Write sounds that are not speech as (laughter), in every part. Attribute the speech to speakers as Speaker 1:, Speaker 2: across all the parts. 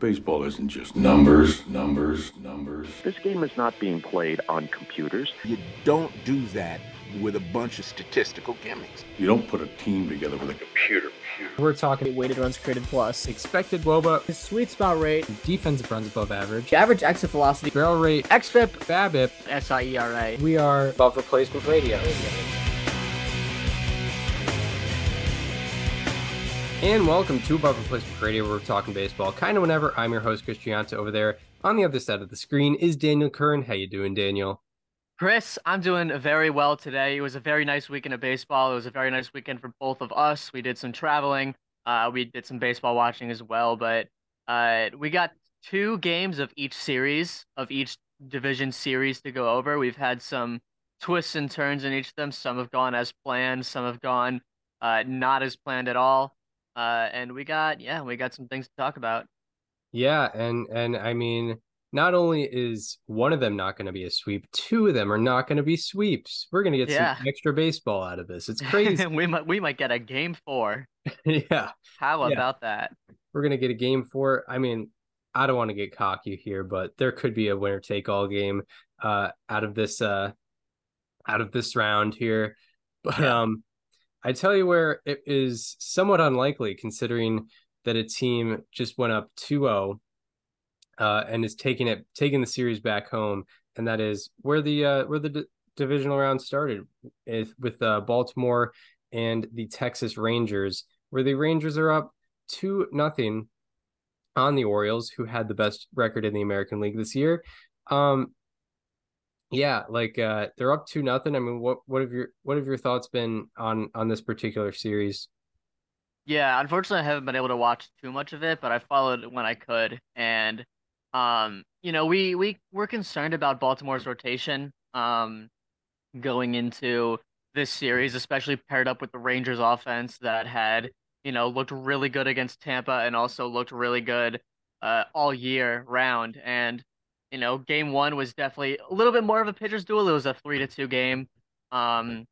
Speaker 1: Baseball isn't just numbers, numbers, numbers.
Speaker 2: This game is not being played on computers.
Speaker 3: You don't do that with a bunch of statistical gimmicks.
Speaker 1: You don't put a team together with a computer.
Speaker 4: We're talking weighted runs created plus,
Speaker 5: expected WOBA,
Speaker 4: his sweet spot rate,
Speaker 5: defensive runs above average,
Speaker 4: average exit velocity,
Speaker 5: barrel rate,
Speaker 4: xFIP,
Speaker 5: BABIP,
Speaker 4: SIERA.
Speaker 5: We are
Speaker 4: above replacement radio.
Speaker 5: And welcome to Above Replacement Radio, where we're talking baseball kind of whenever. I'm your host, Chris Gianta. Over there on the other side of the screen is Daniel Curran. How you doing, Daniel?
Speaker 6: Chris, I'm doing very well today. It was a very nice weekend of baseball. It was a very nice weekend for both of us. We did some traveling. Uh, we did some baseball watching as well, but uh, we got two games of each series, of each division series to go over. We've had some twists and turns in each of them. Some have gone as planned, some have gone uh, not as planned at all. Uh, and we got yeah, we got some things to talk about.
Speaker 5: Yeah, and and I mean, not only is one of them not going to be a sweep, two of them are not going to be sweeps. We're going to get yeah. some extra baseball out of this. It's crazy. (laughs)
Speaker 6: we might we might get a game four. (laughs)
Speaker 5: yeah.
Speaker 6: How
Speaker 5: yeah.
Speaker 6: about that?
Speaker 5: We're going to get a game four. I mean, I don't want to get cocky here, but there could be a winner take all game uh out of this uh out of this round here. But yeah. um I tell you where it is somewhat unlikely considering that a team just went up 2-0 uh, and is taking it taking the series back home and that is where the uh, where the d- divisional round started with uh, Baltimore and the Texas Rangers where the Rangers are up 2 nothing on the Orioles who had the best record in the American League this year. Um, yeah, like uh, they're up two nothing. I mean, what what have your what have your thoughts been on on this particular series?
Speaker 6: Yeah, unfortunately, I haven't been able to watch too much of it, but I followed when I could, and um, you know, we we were concerned about Baltimore's rotation um going into this series, especially paired up with the Rangers offense that had you know looked really good against Tampa and also looked really good uh, all year round, and you know, game one was definitely a little bit more of a pitcher's duel. It was a three to two game. Um,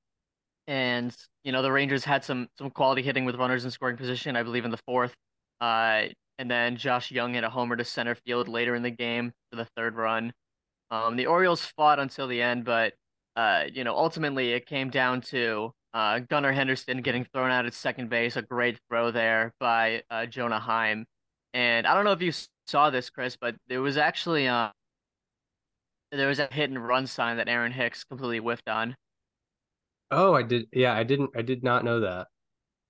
Speaker 6: and you know, the Rangers had some some quality hitting with runners in scoring position, I believe in the fourth. Uh, and then Josh Jung hit a homer to center field later in the game for the third run. Um, the Orioles fought until the end, but uh, you know, ultimately it came down to uh, Gunnar Henderson getting thrown out at second base, a great throw there by uh, Jonah Heim. And I don't know if you saw this, Chris, but there was actually uh, there was a hit and run sign that Aaron Hicks completely whiffed on.
Speaker 5: Oh, I did. Yeah, I didn't. I did not know that.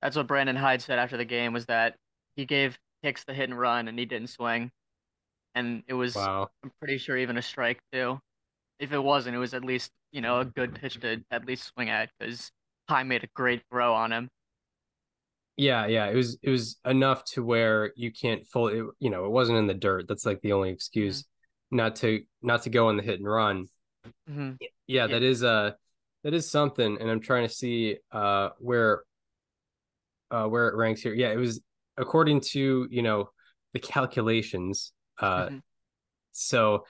Speaker 6: That's what Brandon Hyde said after the game was that he gave Hicks the hit and run and he didn't swing, and it was. Wow. I'm pretty sure even a strike too. If it wasn't, it was at least you know a good pitch to at least swing at because Hyde made a great throw on him.
Speaker 5: Yeah, yeah, it was it was enough to where you can't fully, you know, it wasn't in the dirt. That's like the only excuse. Mm-hmm not to not to go on the hit and run. Mm-hmm. Yeah, yeah, that is uh that is something, and I'm trying to see uh where uh where it ranks here. Yeah, it was according to you know the calculations. Uh, mm-hmm. so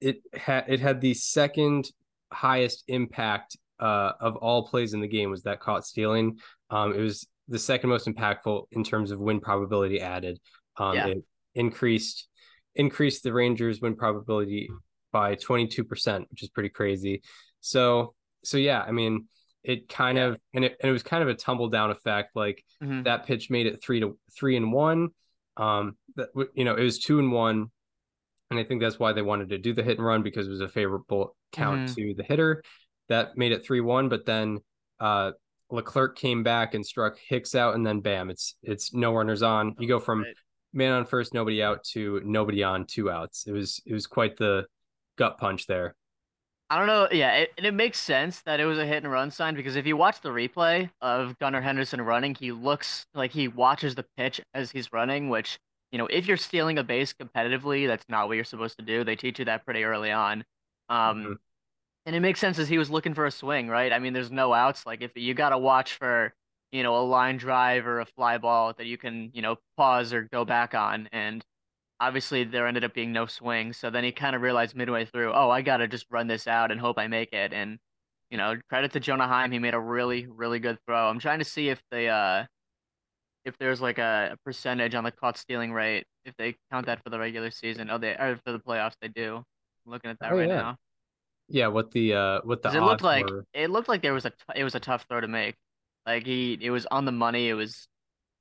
Speaker 5: it had it had the second highest impact uh of all plays in the game was that caught stealing. Um, it was the second most impactful in terms of win probability added. Um, yeah. it increased increased the Rangers win probability by 22%, which is pretty crazy. So, so yeah, I mean, it kind yeah. of, and it, and it was kind of a tumble down effect. Like mm-hmm. that pitch made it three to three and one. Um, that, you know, it was two and one. And I think that's why they wanted to do the hit and run because it was a favorable count mm-hmm. to the hitter. That made it three one, but then uh Leclerc came back and struck Hicks out, and then bam, it's it's no runners on. You go from man on first, nobody out to nobody on, two outs. It was it was quite the gut punch there.
Speaker 6: I don't know. Yeah, it, it makes sense that it was a hit and run sign because if you watch the replay of Gunnar Henderson running, he looks like he watches the pitch as he's running, which, you know, if you're stealing a base competitively, that's not what you're supposed to do. They teach you that pretty early on. Um, mm-hmm. And it makes sense as he was looking for a swing, right? I mean, there's no outs. Like, if you got to watch for you know, a line drive or a fly ball that you can, you know, pause or go back on. And obviously there ended up being no swing. So then he kind of realized midway through, oh, I got to just run this out and hope I make it. And, you know, credit to Jonah Heim. He made a really, really good throw. I'm trying to see if the, uh, if there's like a, percentage on the caught stealing rate, if they count that for the regular season, oh they or for the playoffs they do. I'm looking at that
Speaker 5: Oh,
Speaker 6: right
Speaker 5: yeah.
Speaker 6: now.
Speaker 5: Yeah, what the uh what the
Speaker 6: it
Speaker 5: odds
Speaker 6: looked like
Speaker 5: were.
Speaker 6: it looked like there was a t- it was a tough throw to make. Like he it was on the money. It was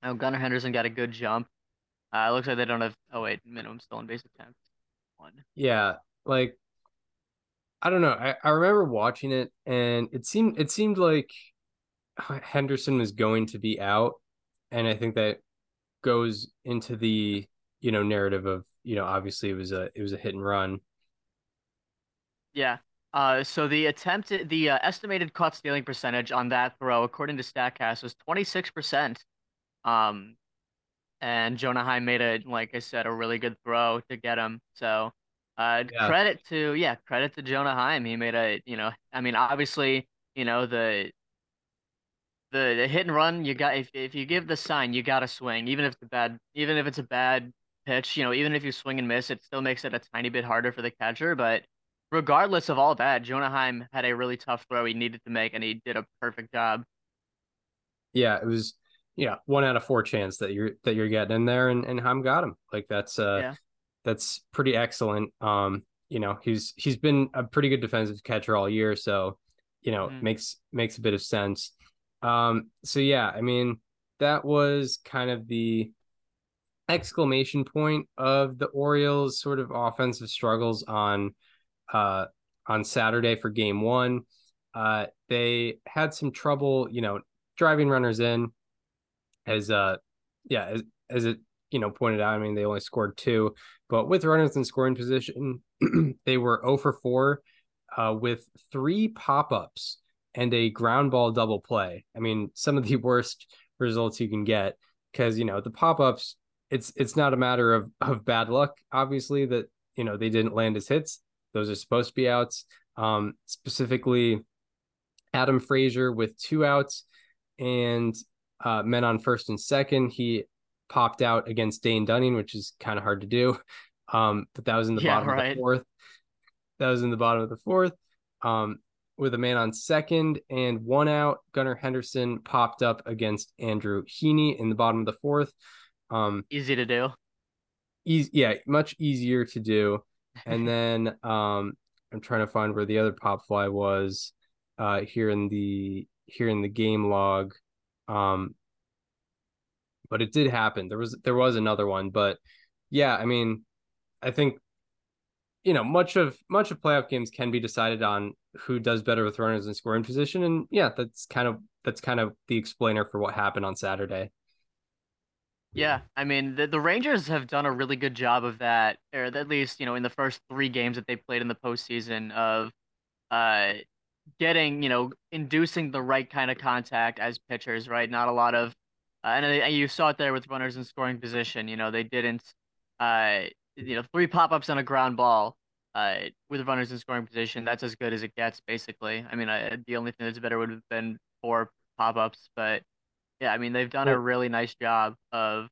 Speaker 6: oh, Gunnar Henderson got a good jump. Uh, it looks like they don't have oh wait minimum stolen base attempt. one.
Speaker 5: Yeah, like I don't know. I, I remember watching it and it seemed it seemed like Henderson was going to be out. And I think that goes into the, you know, narrative of, you know, obviously it was a it was a hit and run.
Speaker 6: Yeah. Uh, so the attempted, the uh, estimated caught stealing percentage on that throw, according to Statcast, was 26%. Um, and Jonah Heim made a, like I said, a really good throw to get him. So, uh,
Speaker 5: Yeah.
Speaker 6: credit to, yeah, credit to Jonah Heim. He made a, you know, I mean, obviously, you know, the, the, the hit and run, you got, if, if you give the sign, you got to swing, even if it's a bad, even if it's a bad pitch, you know, even if you swing and miss, it still makes it a tiny bit harder for the catcher, but regardless of all that, Jonah Heim had a really tough throw he needed to make, and he did a perfect job.
Speaker 5: Yeah, it was yeah, one out of four chance that you're that you're getting in there and, and Heim got him. Like that's uh
Speaker 6: Yeah.
Speaker 5: that's pretty excellent. Um, you know, he's he's been a pretty good defensive catcher all year, so you know,
Speaker 6: Mhm.
Speaker 5: makes makes a bit of sense. Um, so yeah, I mean, that was kind of the exclamation point of the Orioles sort of offensive struggles on uh on Saturday for game one. Uh they had some trouble, you know, driving runners in as uh yeah, as as it you know pointed out, I mean they only scored two, but with runners in scoring position, (clears throat) they were 0 for 4 uh with three pop-ups and a ground ball double play. I mean, some of the (laughs) worst results you can get because you know the pop-ups it's it's not a matter of of bad luck obviously that you know they didn't land as hits those are supposed to be outs. Um specifically adam frazier with two outs and uh men on first and second. He popped out against dane dunning which is kind of hard to do. Um but that was in the
Speaker 6: Yeah,
Speaker 5: bottom of the fourth. That was in the bottom of the fourth. Um with a man on second and one out gunnar henderson popped up against andrew heaney in the bottom of the fourth. Um
Speaker 6: Easy to do.
Speaker 5: easy yeah much easier to do and (laughs) then um i'm trying to find where the other pop fly was uh here in the here in the game log um but it did happen. There was there was another one but yeah i mean i think you know much of much of playoff games can be decided on who does better with runners in scoring position and yeah that's kind of that's kind of the explainer for what happened on saturday
Speaker 6: Yeah, I mean the the Rangers have done a really good job of that, or at least you know in the first three games that they played in the postseason of, uh, getting you know inducing the right kind of contact as pitchers, right? Not a lot of, uh, and they- you saw it there with runners in scoring position. You know they didn't, uh, you know three pop ups on a ground ball, uh, with runners in scoring position. That's as good as it gets, basically. I mean, I, the only thing that's better would have been four pop ups, but yeah, I mean they've done a really nice job of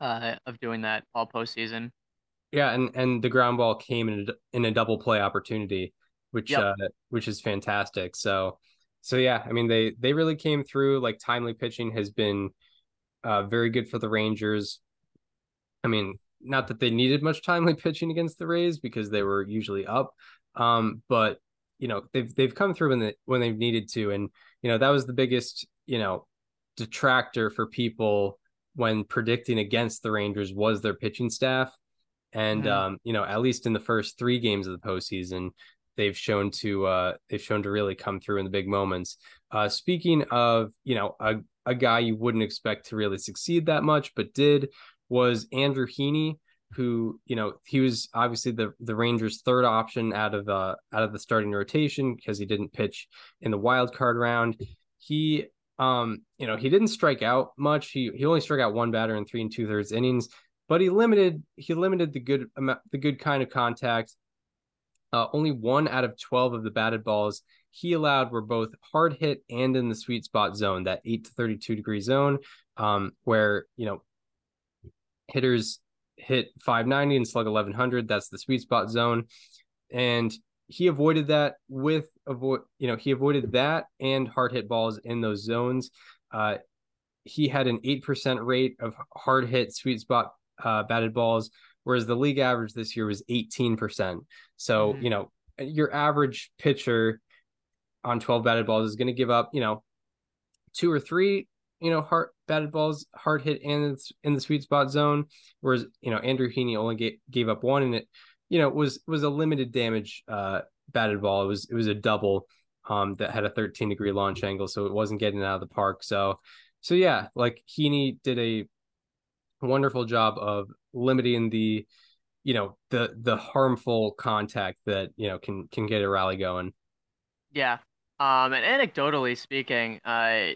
Speaker 6: uh of doing that all postseason.
Speaker 5: Yeah, and and the ground ball came in a, in a double play opportunity, which
Speaker 6: Yep.
Speaker 5: uh which is fantastic. So so yeah, I mean they they really came through. Like timely pitching has been uh very good for the Rangers. I mean, not that they needed much timely (laughs) pitching against the Rays because they were usually up. Um, but you know, they've they've come through when they when they've needed to. And you know, that was the biggest, you know, detractor for people when predicting against the Rangers was their pitching staff. And
Speaker 6: Mhm.
Speaker 5: um, you know, at least in the first three games of the postseason, they've shown to uh they've shown to really come through in the big moments. Uh speaking of, you know, a, a guy you wouldn't expect to really succeed that much, but did was Andrew Heaney, who, you know, he was obviously the the Rangers' third option out of uh out of the starting rotation because he didn't pitch in the wild card round. He um, you know, he didn't strike out much. He he only struck out one batter in three and two thirds innings, but he limited he limited the good amount the good kind of contact. Uh, only one out of twelve of the batted balls he allowed were both hard hit and in the sweet spot zone, that eight to thirty two degree zone, um, where you know hitters hit 590 and slug 1100 that's the sweet spot zone and he avoided that with avoid you know he avoided that and hard hit balls in those zones uh he had an 8% rate of hard hit sweet spot uh, batted balls, whereas the league average this year was 18%. So,
Speaker 6: Mhm.
Speaker 5: you know, your average pitcher on 12 batted balls is going to give up, you know, two or three, you know, hard batted balls, hard hit and it's in the sweet spot zone. Whereas, you know, Andrew Heaney only gave, gave up one and it, you know, was was a limited damage uh batted ball. It was it was a double um that had a 13 degree launch angle, so it wasn't getting out of the park. So so yeah, like Heaney did a wonderful job of limiting the you know the the harmful contact that you know can can get a rally going
Speaker 6: Yeah. Um, and anecdotally speaking, uh,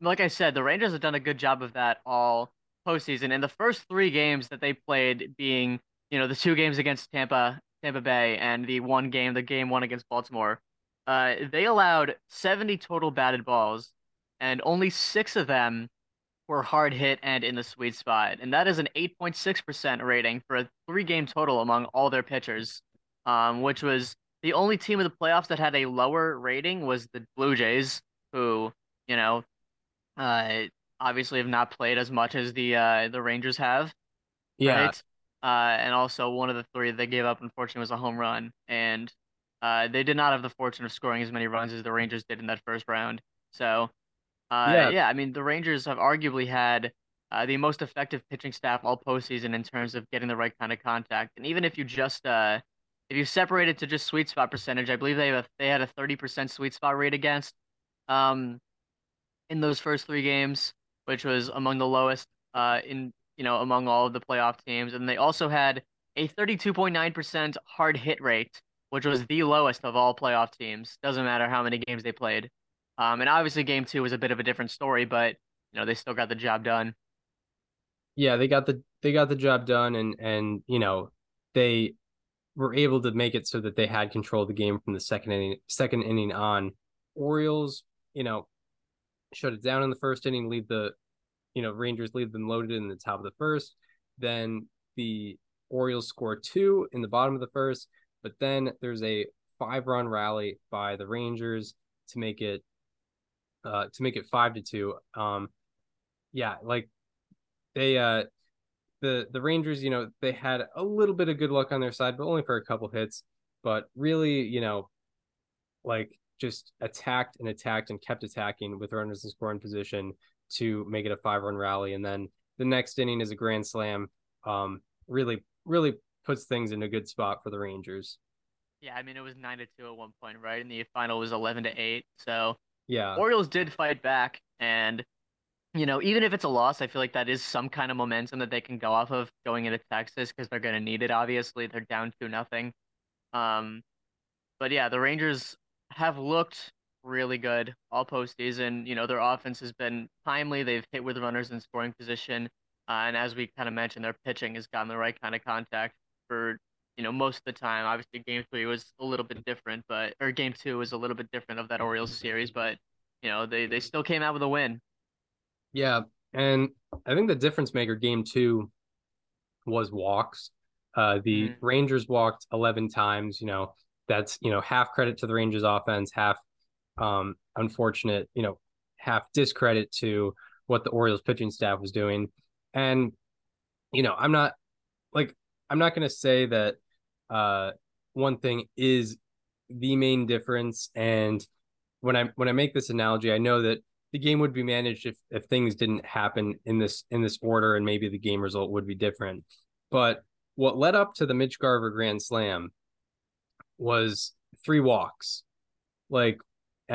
Speaker 6: like I said, the Rangers have done a good job of that all postseason. In the first three games that they played, being you know the two games against Tampa, Tampa Bay, and the one game, the game one against Baltimore, uh, they allowed 70 total batted balls, and only six of them were hard hit and in the sweet spot, and that is an 8.6% rating for a three-game total among all their pitchers, um, which was the only team in the playoffs that had a lower rating was the Blue Jays, who, you know, uh, obviously have not played as much as the uh, the Rangers have,
Speaker 5: yeah
Speaker 6: right? Uh, and also one of the three they gave up, unfortunately, was a home run, and uh, they did not have the fortune of scoring as many runs as the Rangers did in that first round. So, uh,
Speaker 5: Yeah.
Speaker 6: yeah, I mean, the Rangers have arguably had uh, the most effective pitching staff all postseason in terms of getting the right kind of contact. And even if you just uh, if you separate it to just sweet spot percentage, I believe they have a, they had a 30% sweet spot rate against um in those first three games, which was among the lowest uh in you know among all of the playoff teams. And they also had a 32.9% hard hit rate, which was the lowest of all playoff teams. Doesn't matter how many games they played. Um, and obviously game two was a bit of a different story, but you know they still got the job done.
Speaker 5: yeah they got the they got the job done and and you know they were able to make it so that they had control of the game from the second inning second inning on orioles you know shut it down in the first inning leave the you know rangers leave them loaded in the top of the first then the orioles score two in the bottom of the first but then there's a five run rally by the rangers to make it uh to make it five to two um yeah like they uh the the Rangers, you know, they had a little bit of good luck on their side, but only for a couple hits. But really, you know, like just attacked and attacked and kept attacking with runners in scoring position to make it a five run rally. And then the next inning is a grand slam. Um, really, really puts things in a good spot for the Rangers.
Speaker 6: Yeah, I mean it was nine to two at one point, right? And the final was eleven to eight. So
Speaker 5: Yeah.
Speaker 6: Orioles did fight back, and you know, even if it's a loss, I feel like that is some kind of momentum that they can go off of going into Texas because they're going to need it. Obviously, they're down to nothing. Um, but yeah, the Rangers have looked really good all postseason. You know, their offense has been timely. They've hit with runners in scoring position, uh, and as we kind of mentioned, their pitching has gotten the right kind of contact for you know most of the time. Obviously, Game Three was a little bit different, but or Game Two was a little bit different of that Orioles series, but you know they they still came out with a win.
Speaker 5: Yeah, and I think the difference maker game two was walks. Uh, the
Speaker 6: Mhm.
Speaker 5: Rangers walked eleven times. You know, that's you know half credit to the Rangers offense, half um unfortunate. You know, half discredit to what the Orioles pitching staff was doing. And you know, I'm not like I'm not going to say that uh one thing is the main difference and when I when I make this analogy, I know that the game would be managed if if things didn't happen in this in this order and maybe the game result would be different. But what led up to the Mitch Garver Grand Slam was three walks. Like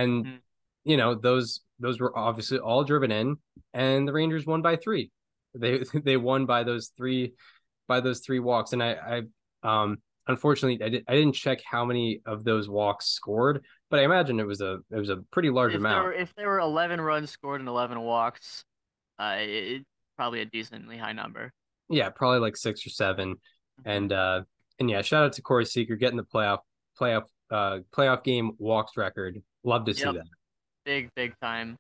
Speaker 5: and
Speaker 6: Mhm.
Speaker 5: you know, those those were obviously all driven in and the Rangers won by 3. They (laughs) they won by those three by those three walks and I I um unfortunately I, did, I didn't check how many of those walks scored but i imagine it was a it was a pretty large
Speaker 6: if
Speaker 5: amount
Speaker 6: There were, if there were 11 runs scored and 11 walks, uh, it, probably a decently high number.
Speaker 5: yeah probably like six or 7
Speaker 6: Mm-hmm.
Speaker 5: and uh and yeah shout out to corey seager getting the playoff playoff uh playoff game walks record love to see
Speaker 6: Yep.
Speaker 5: that
Speaker 6: Big, big time.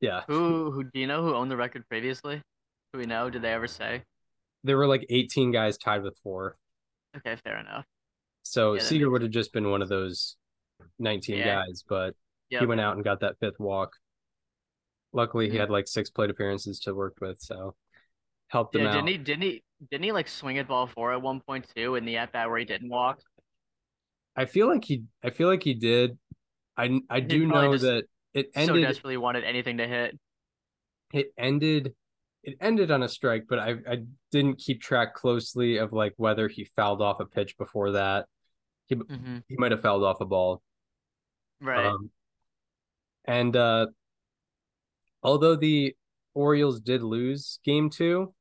Speaker 5: yeah
Speaker 6: Who, who do you know who owned the record previously? Do we know? Did they ever say?
Speaker 5: there were like 18 guys tied with four
Speaker 6: Okay, fair enough.
Speaker 5: so
Speaker 6: Yeah, makes
Speaker 5: would have just been one of those 19
Speaker 6: Yeah.
Speaker 5: guys but he went out and got that fifth walk Luckily, he
Speaker 6: Mhm.
Speaker 5: had like six plate appearances to work with, so helped him
Speaker 6: Yeah,
Speaker 5: out.
Speaker 6: didn't he? Didn't he? Didn't he like swing at ball four at one point too in the at bat where he didn't walk?
Speaker 5: I feel like he, I feel like he did. I I do know
Speaker 6: just
Speaker 5: that it ended So
Speaker 6: desperately wanted anything to hit.
Speaker 5: it ended. It ended on a strike, but I I didn't keep track closely of like whether he fouled off a pitch before that. He
Speaker 6: hmm
Speaker 5: he might have fouled off a ball.
Speaker 6: Right.
Speaker 5: Um, and uh, although the Orioles did lose game two,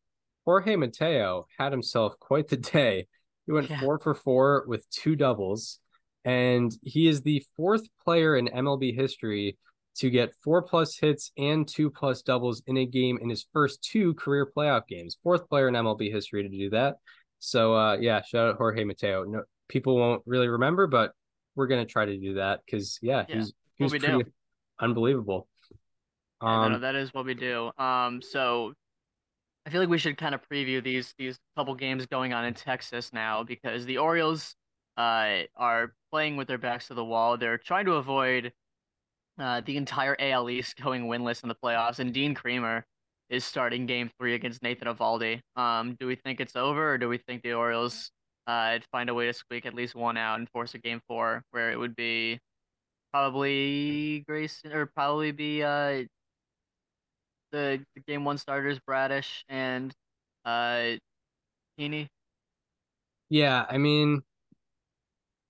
Speaker 5: Jorge Mateo had himself quite the day. He went
Speaker 6: Yeah.
Speaker 5: four for four with two doubles, and he is the fourth player in MLB history to get four plus hits and two plus doubles in a game in his first two career playoff games. Fourth player in MLB history to do that. So uh, yeah, shout out Jorge Mateo. No, people won't really remember, but we're gonna try to do that because yeah,
Speaker 6: Yeah,
Speaker 5: he's he was
Speaker 6: what we
Speaker 5: pretty
Speaker 6: do.
Speaker 5: unbelievable.
Speaker 6: Yeah,
Speaker 5: Um,
Speaker 6: no, that is what we do. Um, so I feel like we should kind of preview these these couple games going on in Texas now because the Orioles uh are playing with their backs to the wall. They're trying to avoid uh the entire AL East going winless in the playoffs, and Dean Kremer is starting Game Three against Nathan Eovaldi. Um, do we think it's over, or do we think the Orioles uh find a way to squeak at least one out and force a Game Four where it would be probably Grayson or probably be uh the, the game one starters Bradish and uh Heaney.
Speaker 5: yeah, I mean,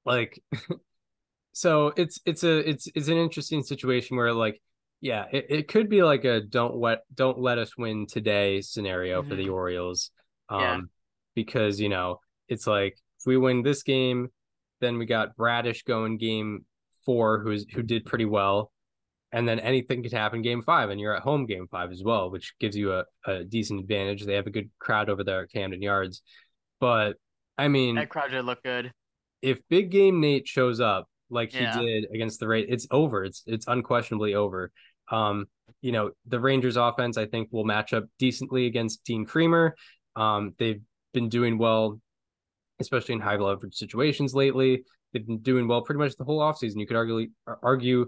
Speaker 5: like, (laughs) so it's it's a it's it's an interesting situation where like, yeah, it, it could be like a don't let don't let us win today scenario for the
Speaker 6: Mhm.
Speaker 5: Orioles. Um,
Speaker 6: Yeah.
Speaker 5: because you know it's like if we win this game, then we got Bradish going game four, who's who did pretty well. And then anything could happen game five, and you're at home game five as well, which gives you a, a decent advantage. They have a good crowd over there at Camden Yards. But I mean,
Speaker 6: That crowd did look good.
Speaker 5: If big game Nate shows up like he
Speaker 6: Yeah.
Speaker 5: did against the Rays, it's over. It's it's unquestionably over. Um, you know, the Rangers offense I think will match up decently against Dean Kremer. Um, they've been doing well, especially in high leverage situations lately. They've been doing well pretty much the whole offseason. You could argue argue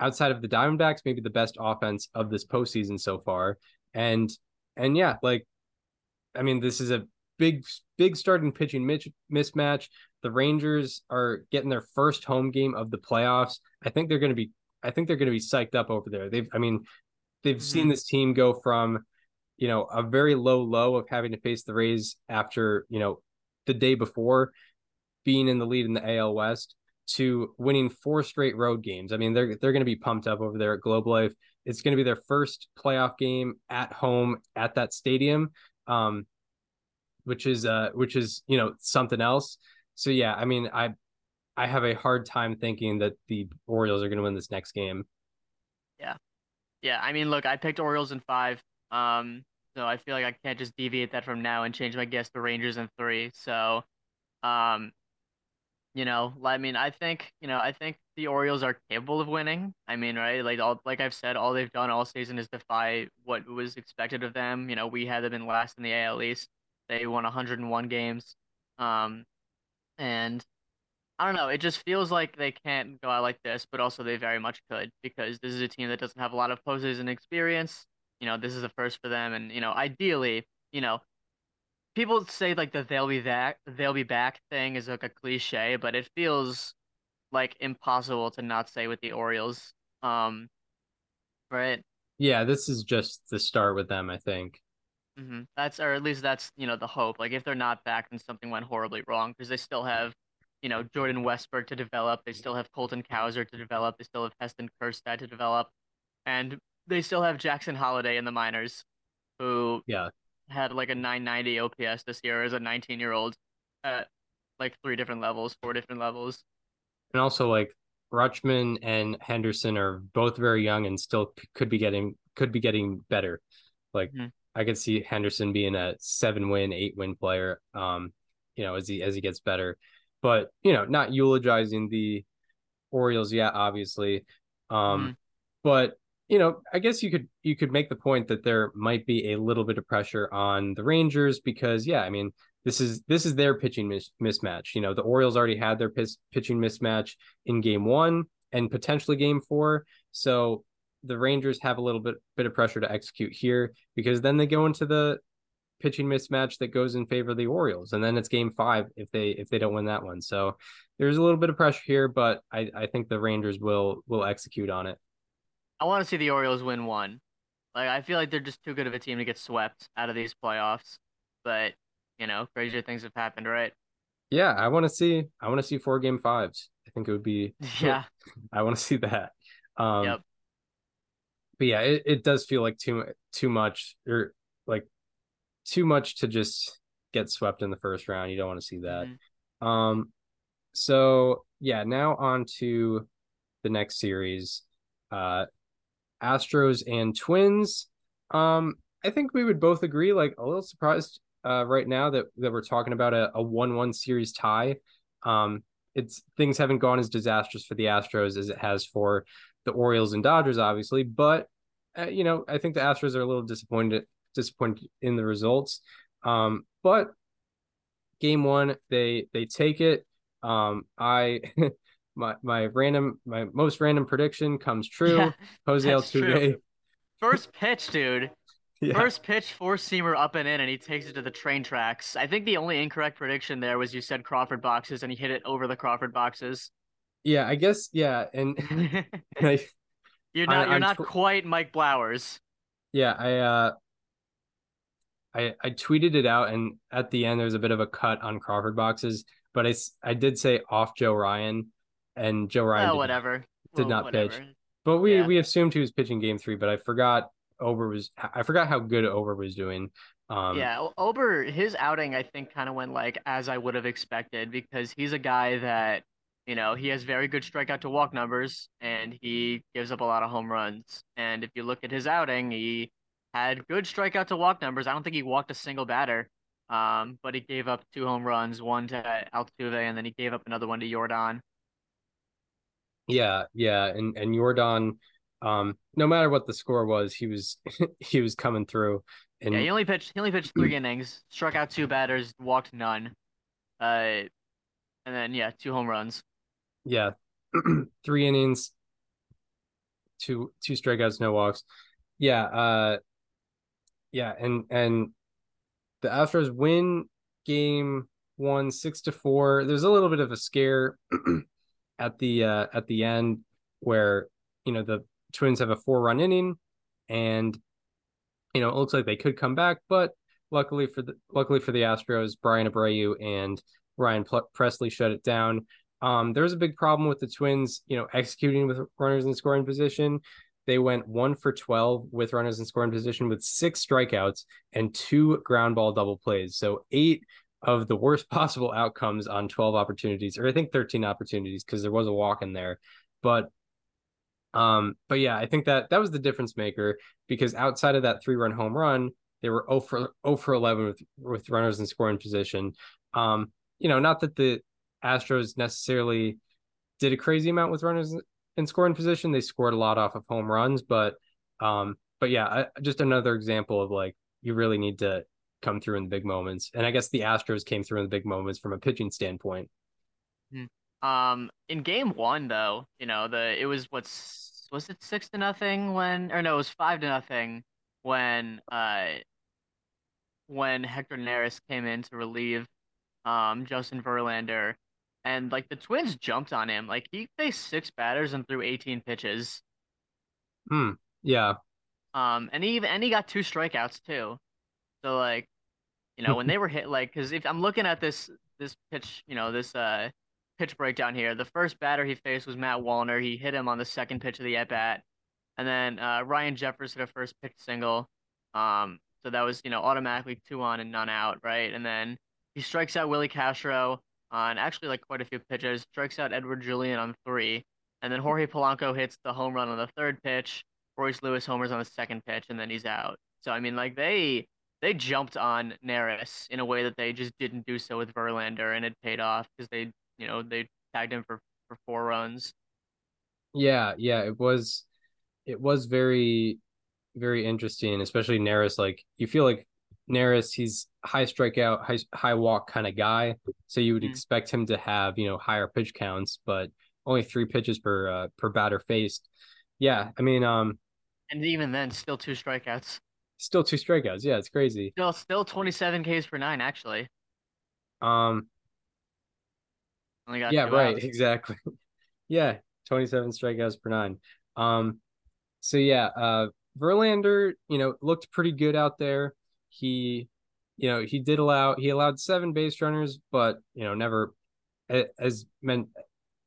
Speaker 5: outside of the Diamondbacks, maybe the best offense of this postseason so far. And and yeah, like I mean, this is a big big starting pitching mismatch. The Rangers are getting their first home game of the playoffs. I think they're going to be I think they're going to be psyched up over there. They've I mean, they've
Speaker 6: Mhm.
Speaker 5: seen this team go from you know a very low low of having to face the Rays after you know the day before being in the lead in the AL West to winning four straight road games. I mean, they're they're going to be pumped up over there at Globe Life. It's going to be their first playoff game at home at that stadium, um, which is uh, which is you know something else. So yeah, I mean, I I have a hard time thinking that the Orioles are going to win this next game.
Speaker 6: Yeah, Yeah, I mean, look, I picked Orioles in five. Um, so I feel like I can't just deviate that from now and change my guess to Rangers in three. So, um, you know, I mean, I think, you know, I think the Orioles are capable of winning. I mean, right? Like all, like I've said, all they've done all season is defy what was expected of them. You know, we had them in last in the AL East. They won 101 games. Um, and I don't know. It just feels like they can't go out like this, but also they very much could because this is a team that doesn't have a lot of postseason experience. You know, this is the first for them, and you know, ideally, you know, people say like the they'll be back, they'll be back thing is like a cliche, but it feels like impossible to not say with the Orioles. Um, right?
Speaker 5: Yeah, this is just the start with them. I think.
Speaker 6: Hmm That's or at least that's you know the hope. Like if they're not back, then something went horribly wrong because they still have, you know, Jordan Westburg to develop. They still have Colton Cowser to develop. They still have Heston Kjerstad to develop, and they still have Jackson Holliday in the minors, who
Speaker 5: Yeah,
Speaker 6: had like a 990 OPS this year as a 19 year old at like three different levels, four different levels.
Speaker 5: and also like Rutschman and Henderson are both very young and still could be getting could be getting better. Like
Speaker 6: Mhm.
Speaker 5: I could see Henderson being a seven win, eight win player. Um, you know, as he as he gets better, but you know, not eulogizing the Orioles yet, obviously. Um,
Speaker 6: Mhm.
Speaker 5: but you know, I guess you could you could make the point that there might be a little bit of pressure on the Rangers because yeah, I mean, this is this is their pitching mis- mismatch. You know, the Orioles already had their pis- pitching mismatch in game 1 and potentially game 4. So, the Rangers have a little bit bit of pressure to execute here because then they go into the pitching mismatch that goes in favor of the Orioles, and then it's Game Five if they if they don't win that one. So there's a little bit of pressure here, but I I think the Rangers will will execute on it.
Speaker 6: I want to see the Orioles win one. Like I feel like they're just too good of a team to get swept out of these playoffs. But you know, crazier things have happened, right?
Speaker 5: Yeah, I want to see I want to see four game fives. I think it would be (laughs)
Speaker 6: Yeah.
Speaker 5: I want to see that. Um
Speaker 6: Yep.
Speaker 5: But yeah, it, it does feel like too too much or like too much to just get swept in the first round. You don't want to see that.
Speaker 6: Mhm.
Speaker 5: Um so yeah, now on to the next series. Uh Astros and Twins. Um I think we would both agree like a little surprised uh right now that that we're talking about a, a 1-1 series tie. Um it's things haven't gone as disastrous for the Astros as it has for the Orioles and Dodgers obviously, but uh, you know, I think the Astros are a little disappointed disappointed in the results. Um but game 1 they they take it. Um I (laughs) my my random my most random prediction comes true.
Speaker 6: Yeah,
Speaker 5: Jose Altuve.
Speaker 6: First pitch, dude. (laughs)
Speaker 5: Yeah.
Speaker 6: First pitch, four seamer up and in, and he takes it to the train tracks. I think the only incorrect prediction there was you said Crawford boxes, and he hit it over the Crawford boxes.
Speaker 5: yeah, I guess yeah, and (laughs) I,
Speaker 6: you're
Speaker 5: I-
Speaker 6: not you're
Speaker 5: I'm
Speaker 6: not
Speaker 5: tw-
Speaker 6: quite Mike Blowers.
Speaker 5: yeah, I uh I I tweeted it out and at the end there was a bit of a cut on Crawford boxes, but I I did say off Joe Ryan and Joe Ryan
Speaker 6: Oh,
Speaker 5: did,
Speaker 6: whatever.
Speaker 5: did
Speaker 6: Well,
Speaker 5: not pitch. But we
Speaker 6: Yeah.
Speaker 5: we assumed he was pitching game 3, but I forgot Over was I forgot how good Ober was doing. Um
Speaker 6: yeah, Ober, his outing, I think, kind of went like as I would have expected because he's a guy that, you know, he has very good strikeout to walk numbers and he gives up a lot of home runs. And if you look at his outing, he had good strikeout to walk numbers. I don't think he walked a single batter, um, but he gave up two home runs, one to Altuve, and then he gave up another one to Jordan.
Speaker 5: Yeah, yeah, and and Jordan, um, no matter what the score was, he was (laughs) he was coming through. And
Speaker 6: Yeah, he only pitched he only pitched three innings, struck out two batters, walked none. Uh, and then yeah, two home runs.
Speaker 5: Yeah, (clears throat) three innings, two two strikeouts, no walks. Yeah, uh, yeah, and and the Astros win game one six to four. There's a little bit of a scare (clears throat) at the uh, at the end where you know the Twins have a four run inning, and you know it looks like they could come back, but luckily for the luckily for the Astros, Bryan Abreu and Ryan Pressly shut it down. Um, there was a big problem with the Twins, you know, executing with runners in scoring position. They went one for 12 with runners in scoring position with six strikeouts and two ground ball double plays. So eight of the worst (laughs) possible outcomes on 12 opportunities, or I think 13 opportunities because there was a walk in there. But um, but yeah, I think that that was the difference maker because outside of that three run home run, they were 0 for 0 for 11 with with runners in scoring position. Um, you know, not that the Astros necessarily did a crazy amount with runners in scoring position. They scored a lot off of home runs, but um, but yeah, I, just another example of like you really need to come through in the big moments. And I guess the Astros came through in the big moments from a pitching standpoint.
Speaker 6: Um, in game one though, you know, the it was what's was it six to nothing when or no, it was five to nothing when uh when Hector Neris came in to relieve um Justin Verlander and like the Twins jumped on him. Like he faced six batters and threw 18 pitches.
Speaker 5: Hmm. Yeah.
Speaker 6: Um, and he even and he got two strikeouts too. So like, you know, when they (laughs) were hit, like, because if I'm looking at this this pitch, you know, this uh pitch breakdown here, the first batter he faced was Matt Wallner. He hit him on the second pitch of the at bat, and then uh, Ryan Jeffers hit a first pitch single. Um, so that was you know automatically two on and none out, right? And then he strikes out Willie Castro Uh, on actually like quite a few pitches. Strikes out Edouard Julien on three, and then Jorge Polanco hits the home run on the third pitch. Royce Lewis homers on the second pitch, and then he's out. So I mean, like they they jumped on Neris in a way that they just didn't do so with Verlander, and it paid off because they you know they tagged him for for four runs.
Speaker 5: Yeah, yeah, it was it was very very interesting, especially Neris like you feel like Neris he's high strikeout, high high walk kind of guy, so you would
Speaker 6: Mhm.
Speaker 5: expect him to have, you know, higher pitch counts, but only 3 pitches per uh, per batter faced. Yeah, I mean um
Speaker 6: And even then, still two strikeouts.
Speaker 5: Still two strikeouts. Yeah, it's crazy.
Speaker 6: Still, still 27 Ks per nine, actually.
Speaker 5: Um,
Speaker 6: Only got
Speaker 5: yeah, right,
Speaker 6: outs.
Speaker 5: exactly. (laughs) yeah, 27 strikeouts per nine. Um, so yeah, uh, Verlander, you know, looked pretty good out there. He, you know, he did allow he allowed seven base runners, but you know, never as meant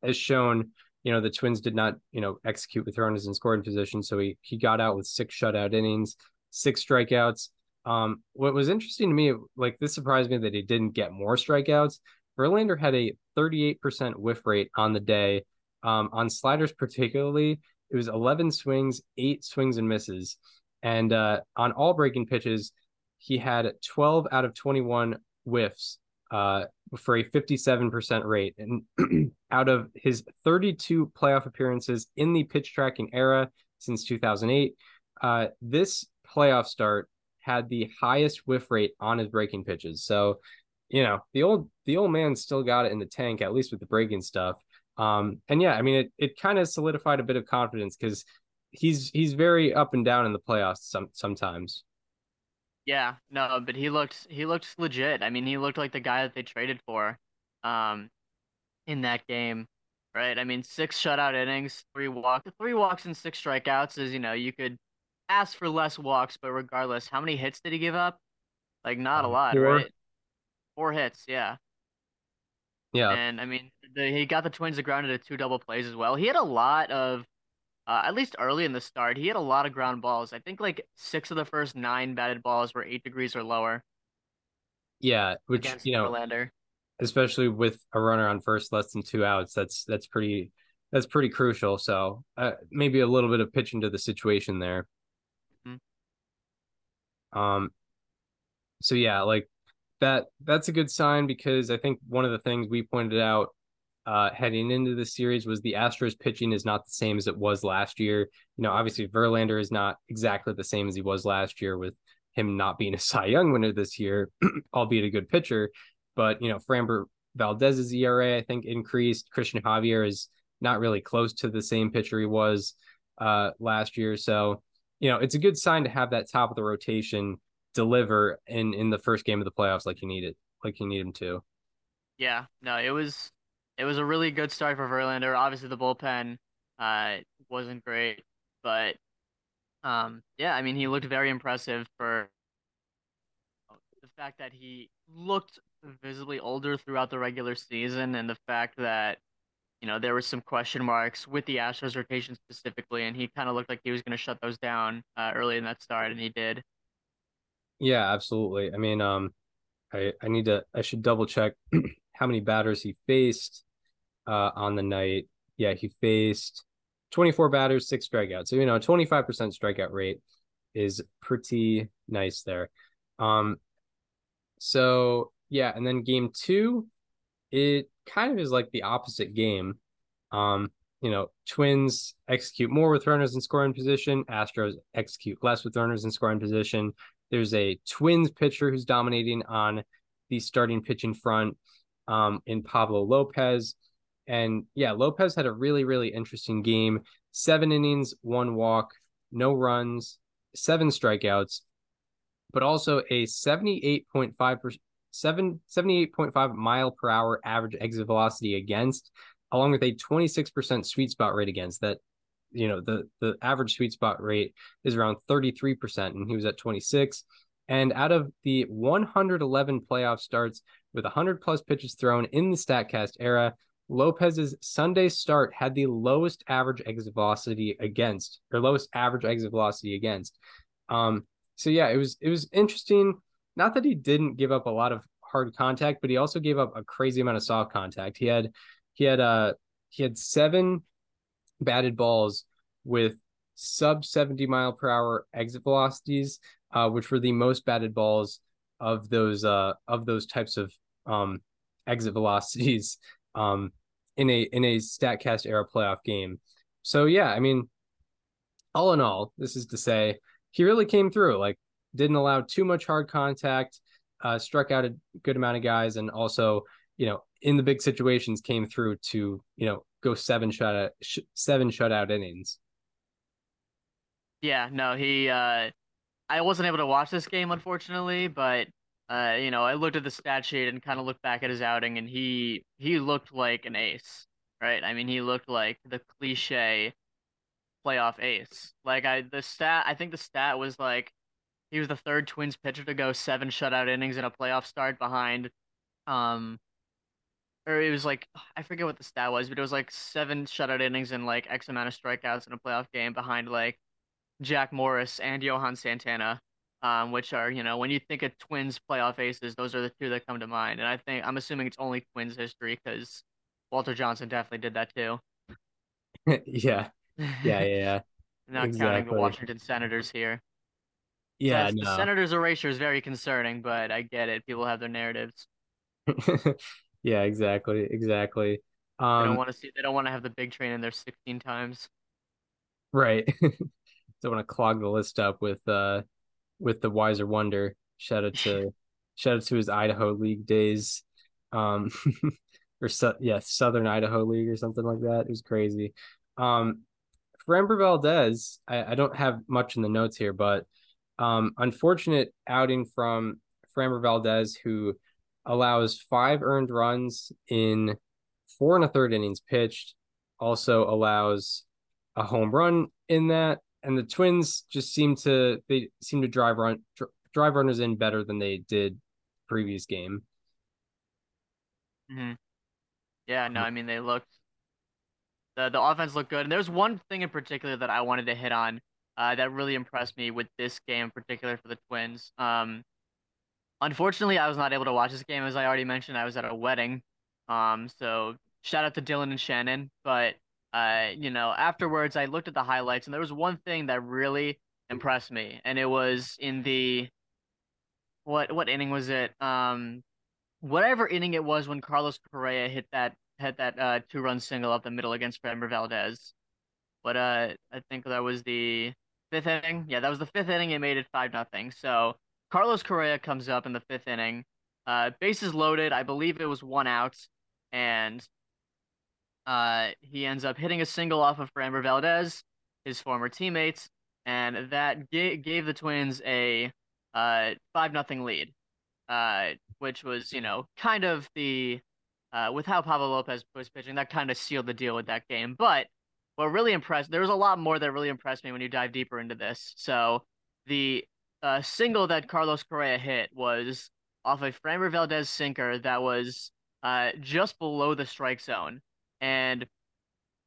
Speaker 5: as shown. You know, the Twins did not, you know, execute with runners in scoring position, so he he got out with six shutout innings, six strikeouts. Um, what was interesting to me, like this surprised me that he didn't get more strikeouts. Verlander had a 38% whiff rate on the day. Um, on sliders, particularly, it was 11 swings, eight swings and misses. And uh, on all breaking pitches, he had 12 out of 21 whiffs uh, for a 57% rate. And (clears throat) out of his 32 playoff appearances in the pitch tracking era since 2008, uh, this playoff start had the highest whiff rate on his breaking pitches. So, you know, the old the old man still got it in the tank, at least with the breaking stuff. Um, and yeah, I mean, it it kind of solidified a bit of confidence because he's he's very up and down in the playoffs some sometimes.
Speaker 6: Yeah, no, but he looked he looked legit. I mean, he looked like the guy that they traded for, um, in that game, right? I mean, six shutout innings, three walk, three walks and six strikeouts is you know you could ask for less walks, but regardless, how many hits did he give up? Like not a lot,
Speaker 5: Four.
Speaker 6: right? Four hits, yeah.
Speaker 5: Yeah,
Speaker 6: And I mean, the, he got the Twins to ground into two double plays as well. He had a lot of, uh, at least early in the start, he had a lot of ground balls. I think like six of the first nine batted balls were eight degrees or lower
Speaker 5: yeah, which you know,
Speaker 6: Verlander.
Speaker 5: especially with a runner on first, less than two outs, that's that's pretty that's pretty crucial. So uh, maybe a little bit of pitch into the situation there.
Speaker 6: Mhm.
Speaker 5: Um, so yeah, like that that's a good sign because I think one of the things we pointed out uh heading into the series was the Astros pitching is not the same as it was last year. You know, obviously Verlander is not exactly the same as he was last year with him not being a (laughs) Cy Young winner this year, (clears throat) albeit a good pitcher. But you know, Framber Valdez's ERA I think increased. Christian Javier is not really close to the same pitcher he was uh last year. So, you know, it's a good sign to have that top of the rotation deliver in in the first game of the playoffs like you need it, like you need him to.
Speaker 6: Yeah, no, it was it was a really good start for Verlander. Obviously, the bullpen uh wasn't great, but um yeah, I mean, he looked very impressive for the fact that he looked visibly older throughout the regular season, and the fact that you know there were some question marks with the Astros rotation specifically, and he kind of looked like he was going to shut those down uh, early in that start, and he did.
Speaker 5: Yeah, absolutely. I mean, um, I I need to I should double check (clears throat) how many batters he faced uh on the night. Yeah, he faced 24 batters, six strikeouts. So you know, 25% strikeout rate is pretty nice there. Um, so yeah, and then game two, it kind of is like the opposite game. Um, you know, Twins execute more with runners in scoring position. Astros execute less with runners in scoring position. There's a Twins pitcher who's dominating on the starting pitching front um, in Pablo Lopez. And yeah, Lopez had a really, really interesting game. Seven innings, one walk, no runs, seven strikeouts, but also a 78.5 7, 78.5 mile per hour average exit velocity against, along with a 26% sweet spot rate against that. You know, the the average sweet spot rate is around 33%, and he was at 26. And out of the 111 playoff starts with 100 plus pitches thrown in the StatCast era, Lopez's Sunday start had the lowest average exit velocity against, or lowest average exit velocity against. Um, so yeah, it was it was interesting. Not that he didn't give up a lot of hard contact, but he also gave up a crazy amount of soft contact. He had he had uh he had seven batted balls with sub 70 mile per hour exit velocities, uh, which were the most batted balls of those uh of those types of um exit velocities (laughs) um in a in a statcast era playoff game. So yeah, I mean all in all, this is to say he really came through. Like didn't allow too much hard contact, uh, struck out a good amount of guys, and also you know in the big situations came through to you know go seven shutout sh- seven shutout innings.
Speaker 6: Yeah, no, he uh I wasn't able to watch this game unfortunately, but uh you know, I looked at the stat sheet and kind of looked back at his outing and he he looked like an ace, right? I mean, he looked like the cliche playoff ace. Like I the stat I think the stat was like he was the third Twins pitcher to go seven shutout innings in a playoff start behind um or it was like I forget what the stat was, but it was like seven shutout innings and like X amount of strikeouts in a playoff game behind like Jack Morris and Johan Santana, um, which are you know when you think of Twins playoff aces, those are the two that come to mind. And I think I'm assuming it's only Twins history because Walter Johnson definitely did that too. (laughs)
Speaker 5: yeah, yeah, yeah, yeah. (laughs)
Speaker 6: Not counting the Washington Senators here.
Speaker 5: Yeah,
Speaker 6: That's-
Speaker 5: no.
Speaker 6: The Senators erasure is very concerning, but I get it. People have their narratives. (laughs)
Speaker 5: yeah, exactly, exactly.
Speaker 6: They don't
Speaker 5: Um,
Speaker 6: want to see. They don't want to have the big train in there 16 times.
Speaker 5: right. Don't want to clog the list up with uh with the Weiser Wonder. Shout out to (laughs) shout out to his Idaho League days. Um (laughs) or su- yeah, Southern Idaho League or something like that. It was crazy. Um for Framber Valdez, I, I don't have much in the notes here, but um unfortunate outing from Framber Valdez who allows five earned runs in four and a third innings pitched, also allows a home run in that and the twins just seem to they seem to drive run dr- drive runners in better than they did previous game
Speaker 6: hmm Yeah, no, I mean they looked the the offense looked good. And there's one thing in particular that I wanted to hit on uh, that really impressed me with this game in particular for the Twins. Um, unfortunately, I was not able to watch this game as I already mentioned. I was at a wedding. Um, so shout out to Dylan and Shannon. But uh, you know, afterwards I looked at the highlights and there was one thing that really impressed me, and it was in the what what inning was it? Um, whatever inning it was when Carlos Correa hit that hit that uh two run single up the middle against Framber Valdez. But uh I think that was the fifth inning. Yeah, that was the fifth inning. It made it five nothing. So Carlos Correa comes up in the fifth inning. Uh bases loaded. I believe it was one out. And uh he ends up hitting a single off of Framber Valdez, his former teammates, and that ga- gave the Twins a uh five nothing lead uh, which was, you know, kind of the uh, with how Pablo Lopez was pitching, that kind of sealed the deal with that game. But what really impressed, there was a lot more that really impressed me when you dive deeper into this. So the uh, single that Carlos Correa hit was off a Framber Valdez sinker that was uh, just below the strike zone, and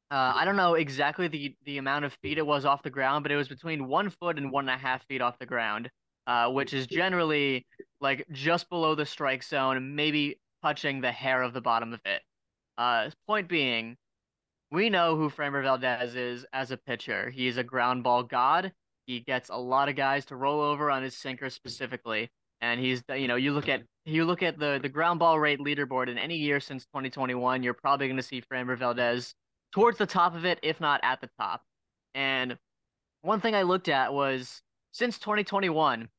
Speaker 6: uh, I don't know exactly the the amount of feet it was off the ground, but it was between one foot and one and a half feet off the ground, uh, which is generally like just below the strike zone, maybe touching the hair of the bottom of it. Uh, point being, we know who Framber Valdez is as a pitcher. He's a ground ball god. He gets a lot of guys to roll over on his sinker specifically, and he's you know you look at you look at the the ground ball rate leaderboard in any year since 2021, you're probably going to see Framber Valdez towards the top of it, if not at the top. And one thing I looked at was since 2021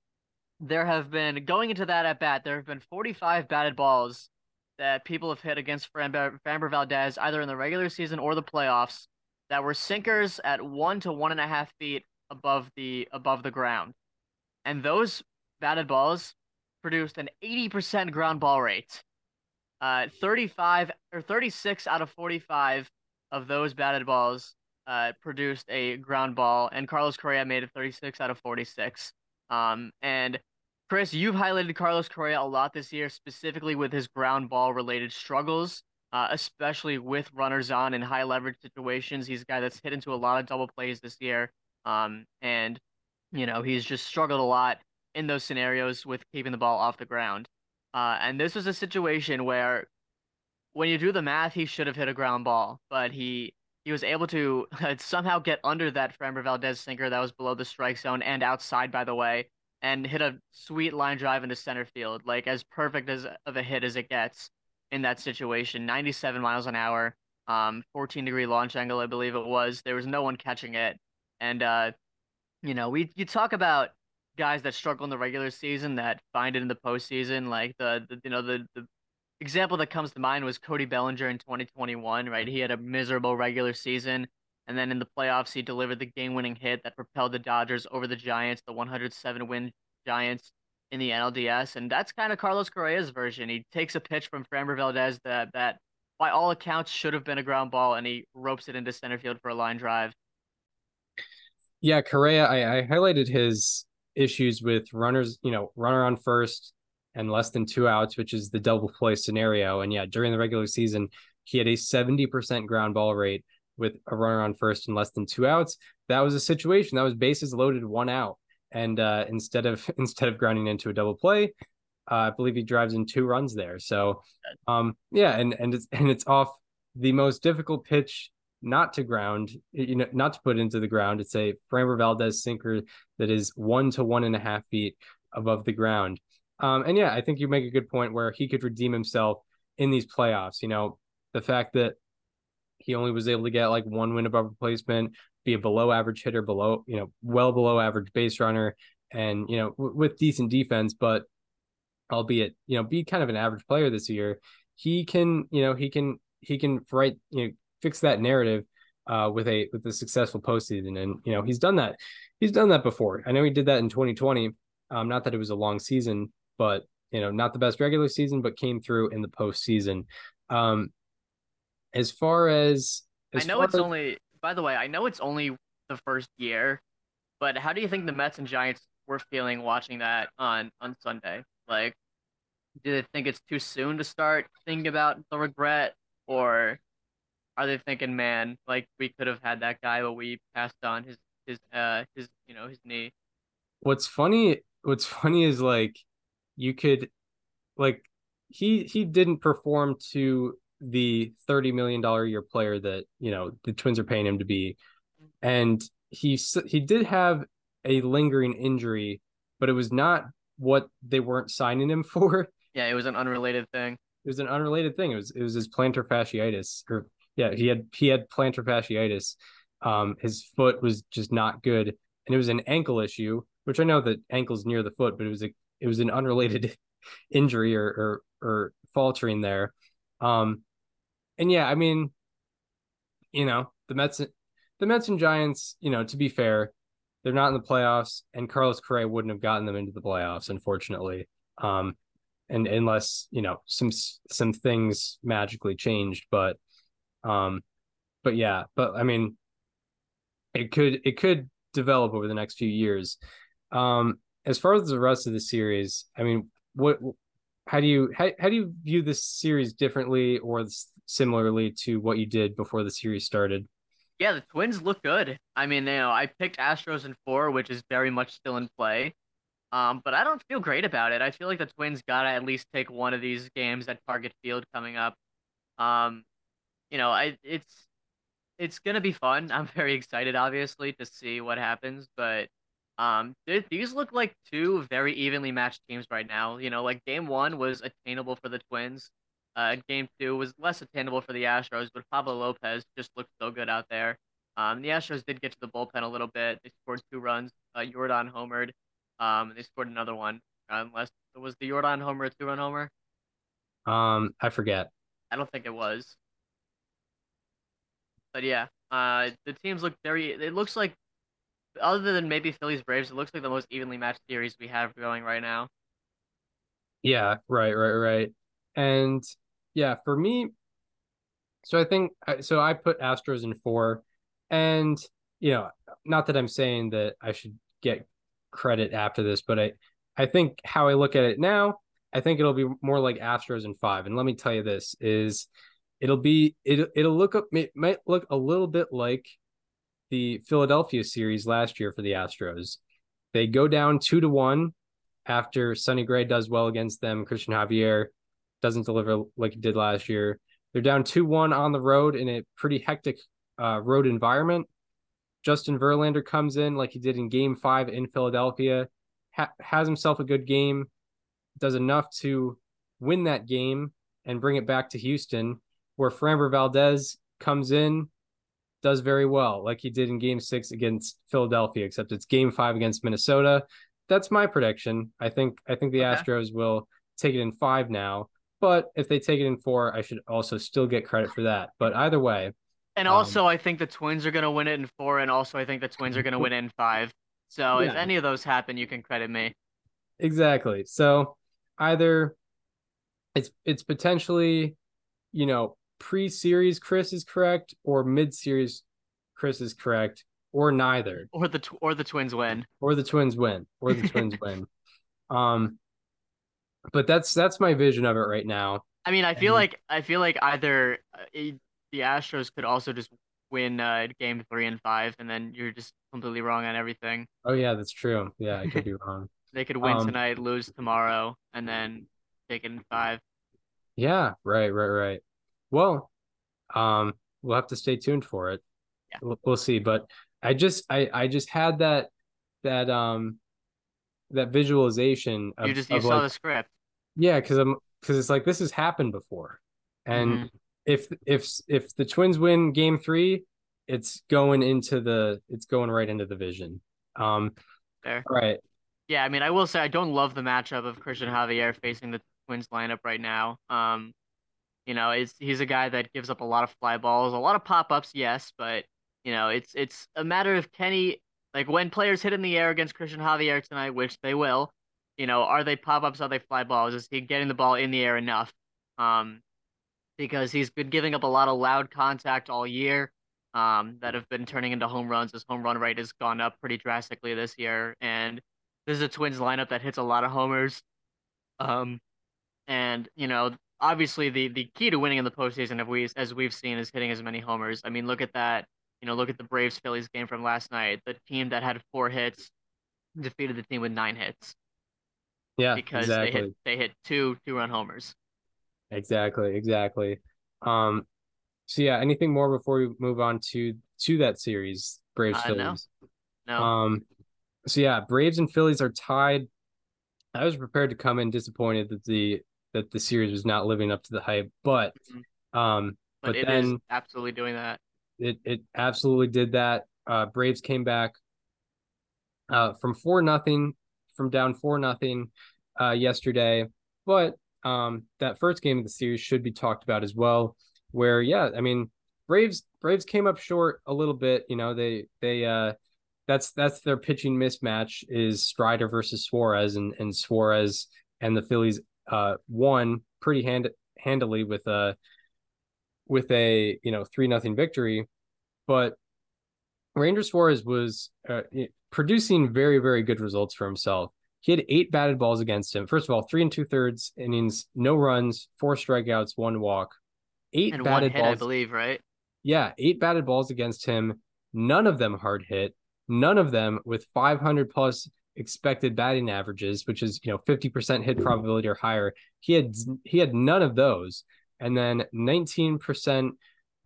Speaker 6: there have been going into that at bat, there have been 45 batted balls that people have hit against Framber, Framber Valdez either in the regular season or the playoffs that were sinkers at one to one and a half feet above the above the ground, and those batted balls produced an 80% ground ball rate. Uh, 35 or 36 out of 45 of those batted balls uh, produced a ground ball, and Carlos Correa made it 36 out of 46. Um, and Chris, you've highlighted Carlos Correa a lot this year, specifically with his ground ball related struggles, uh, especially with runners on in high leverage situations. He's a guy that's hit into a lot of double plays this year. Um, and, you know, he's just struggled a lot in those scenarios with keeping the ball off the ground. Uh, and this was a situation where, when you do the math, he should have hit a ground ball, but he he was able to (laughs) somehow get under that Framber Valdez sinker that was below the strike zone and outside, by the way, and hit a sweet line drive into center field, like as perfect as of a hit as it gets in that situation. 97 miles an hour, um, 14 degree launch angle, I believe it was. There was no one catching it, and uh, you know, we you talk about guys that struggle in the regular season that find it in the postseason, like the, the you know the the example that comes to mind was Cody Bellinger in 2021, right? He had a miserable regular season And then in the playoffs, he delivered the game-winning hit that propelled the Dodgers over the Giants, the 107-win Giants in the NLDS, and that's kind of Carlos Correa's version. He takes a pitch from Framber Valdez that that by all accounts should have been a ground ball, and he ropes it into center field for a line drive.
Speaker 5: Yeah, Correa, I, I highlighted his issues with runners, you know, runner on first and less than two outs, which is the double play scenario. And yeah, during the regular season, he had a 70% ground ball rate with a runner on first and less than two outs. That was a situation that was bases loaded, one out. And uh, instead of (laughs) instead of grounding into a double play, uh, I believe he drives in two runs there. So, um, yeah, and and it's and it's off the most difficult pitch not to ground, you know, not to put into the ground. It's a Framber Valdez sinker that is one to one and a half feet above the ground. Um, and yeah, I think you make a good point where he could redeem himself in these playoffs. You know, the fact that he only was able to get like one win above replacement, be a below average hitter, below, you know, well below average base runner, and, you know, w- with decent defense, but albeit, you know, be kind of an average player this year. He can, you know, he can, he can write, you know, fix that narrative uh, with a with a successful postseason. And you know, he's done that. He's done that before. I know he did that in 2020. Um, not that it was a long season, but you know, not the best regular season, but came through in the postseason. Um, as far as, as
Speaker 6: I know it's as... only. By the way, I know it's only the first year, but how do you think the Mets and Giants were feeling watching that on on Sunday? Like, do they think it's too soon to start thinking about the regret, or are they thinking, man, like we could have had that guy, but we passed on his his uh his you know his knee.
Speaker 5: What's funny? What's funny is like you could like he he didn't perform to the thirty million dollar year player that you know the Twins are paying him to be, and he he did have a lingering injury, but it was not what they weren't signing him (laughs) for.
Speaker 6: Yeah, it was an unrelated thing.
Speaker 5: It was an unrelated thing. It was it was his plantar fasciitis or yeah, he had he had plantar fasciitis. Um, his foot was just not good, and it was an ankle issue, which I know that ankle's near the foot, but it was a it was an unrelated (laughs) injury or or, or faltering there. Um, and yeah, I mean, you know, the Mets, the Mets and Giants, you know, to be fair, they're not in the playoffs, and Carlos Correa wouldn't have gotten them into the playoffs, unfortunately. Um, and unless you know some some things magically changed, but um, but yeah, but I mean, it could it could develop over the next few years. Um, as far as the rest of the series, I mean, what how do you how, how do you view this series differently or similarly to what you did before the series started?
Speaker 6: Yeah, the Twins look good. I mean, you know, I picked Astros in four, which is very much still in play. Um, but I don't feel great about it. I feel like the Twins gotta at least take one of these games at Target Field coming up. Um, you know, I it's it's gonna be fun. (laughs) I'm very excited, obviously, to see what happens. But um, th- these look like two very evenly matched teams right now. You know, like game one was attainable for the Twins. Uh, game two was less attainable for the Astros, but Pablo Lopez just looked so good out there. Um, the Astros did get to the bullpen a little bit. They scored two runs. Uh, Yordan homered. Um, they scored another one. Unless it was the Yordan homer a two-run homer.
Speaker 5: Um, I forget.
Speaker 6: I don't think it was. But yeah, uh, the teams look very. It looks like, other than maybe Phillies Braves, it looks like the most evenly matched series we have going right now.
Speaker 5: Yeah, right, right, right. And yeah, for me, so I think so. I put Astros in four, and you know, not that I'm saying that I should get credit after this, but I, I think how I look at it now, I think it'll be more like Astros in five. And let me tell you this is it'll be it it'll look up it might look a little bit like the Philadelphia series last year for the Astros. They go down two to one after Sonny Gray does well against them. Christian Javier doesn't deliver like he did last year. They're down two one on the road in a pretty hectic uh, road environment. Justin Verlander comes in like he did in Game Five in Philadelphia, ha- has himself a good game, does enough to win that game and bring it back to Houston where Framber Valdez comes in, does very well, like he did in game six against Philadelphia, except it's game five against Minnesota. That's my prediction. I think I think the okay. Astros will take it in five now. But if they take it in four, I should also still get credit for that. But either way,
Speaker 6: And
Speaker 5: Um,
Speaker 6: also, I think the Twins are gonna win it in four, and also I think the Twins are gonna win it in five. So if any of those happen, you can credit me.
Speaker 5: Exactly. So either it's it's potentially, you know, pre-series Chris is correct or mid-series Chris is correct or neither
Speaker 6: Or the tw- or the Twins win.
Speaker 5: or the Twins win or the Twins (laughs) win. Um but that's that's my vision of it right now.
Speaker 6: I mean, I feel
Speaker 5: And-
Speaker 6: like I feel like either uh, the Astros could also just win uh, game three and five, and then you're just completely wrong on everything.
Speaker 5: Oh yeah, that's true. Yeah, I could be (laughs) wrong.
Speaker 6: They could win
Speaker 5: Um,
Speaker 6: tonight, lose tomorrow, and then take it in five.
Speaker 5: Yeah, right, right, right. Well, um, we'll have to stay tuned for it.
Speaker 6: Yeah.
Speaker 5: We'll, we'll see. But I just, I, I just had that, that, um, that visualization of,
Speaker 6: you just you saw
Speaker 5: like,
Speaker 6: the script.
Speaker 5: yeah, because I'm, because it's like this has happened before, and
Speaker 6: Mhm.
Speaker 5: if if if the Twins win Game Three, it's going into the, it's going right into the vision. Um,
Speaker 6: Fair.
Speaker 5: right.
Speaker 6: Yeah, I mean, I will say I don't love the matchup of Christian Javier facing the Twins lineup right now. Um, you know, it's he's a guy that gives up a lot of fly balls, a lot of pop ups, yes, but you know, it's it's a matter of Kenny like when players hit in the air against Christian Javier tonight, which they will. You know, are they pop ups? Are they fly balls? Is he getting the ball in the air enough? Um, because he's been giving up a lot of loud contact all year. Um, that have been turning into home runs. His home run rate has gone up pretty drastically this year, and this is a Twins lineup that hits a lot of homers. Um, and you know, obviously the the key to winning in the postseason, if we as we've seen, is hitting as many homers. I mean, look at that. You know, look at the Braves Phillies game from last night. The team that had four hits defeated the team with nine hits
Speaker 5: Yeah,
Speaker 6: because
Speaker 5: exactly.
Speaker 6: they hit they hit two two run homers.
Speaker 5: Exactly, exactly. Um, so yeah, anything more before we move on to to that series, Braves
Speaker 6: Uh, no.
Speaker 5: Phillies?
Speaker 6: No,
Speaker 5: Um, so yeah, Braves and Phillies are tied. I was prepared to come in disappointed that the that the series was not living up to the hype, but
Speaker 6: Mhm.
Speaker 5: um,
Speaker 6: but,
Speaker 5: but
Speaker 6: it is
Speaker 5: then
Speaker 6: absolutely doing that.
Speaker 5: it it absolutely did that. Uh, Braves came back uh from four nothing, from down four nothing, uh yesterday. But um, that first game of the series should be talked about as well. Where yeah, I mean, Braves Braves came up short a little bit. You know, they they uh, that's that's their pitching mismatch is Strider versus Suarez, and and Suarez and the Phillies uh won pretty hand handily with a with a you know three nothing victory, but Ranger Suarez was uh, producing very, very good results for himself. He had eight batted balls against him. First of all, three and two thirds innings, no runs, four strikeouts, one walk, eight
Speaker 6: And one
Speaker 5: batted
Speaker 6: hit, I believe, right?
Speaker 5: Yeah, eight batted balls against him. None of them hard hit. None of them with 500 plus expected batting averages, which is you know 50% hit probability or higher. He had he had none of those, and then 19%.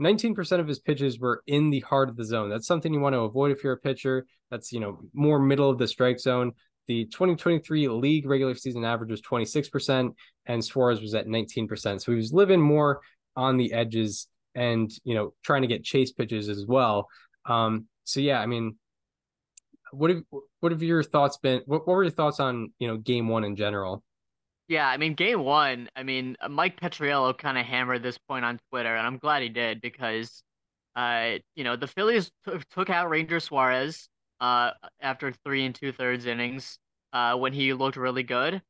Speaker 5: 19% of his pitches were in the heart of the zone. That's something you want to avoid if you're a pitcher. That's, you know, more middle of the strike zone. The 2023 league regular season average was 26%, and Suarez was at 19%. So he was living more on the edges and, you know, trying to get chase pitches as well. Um, so yeah, I mean, what have what have your thoughts been? What, what were your thoughts on, you know, game one in general?
Speaker 6: Yeah, I mean, game one, I mean, uh, Mike Petriello kind of hammered this point on Twitter, and I'm glad he did because, uh, you know, the Phillies t- took out Ranger Suarez, uh, after three and two thirds innings, uh, when he looked really good,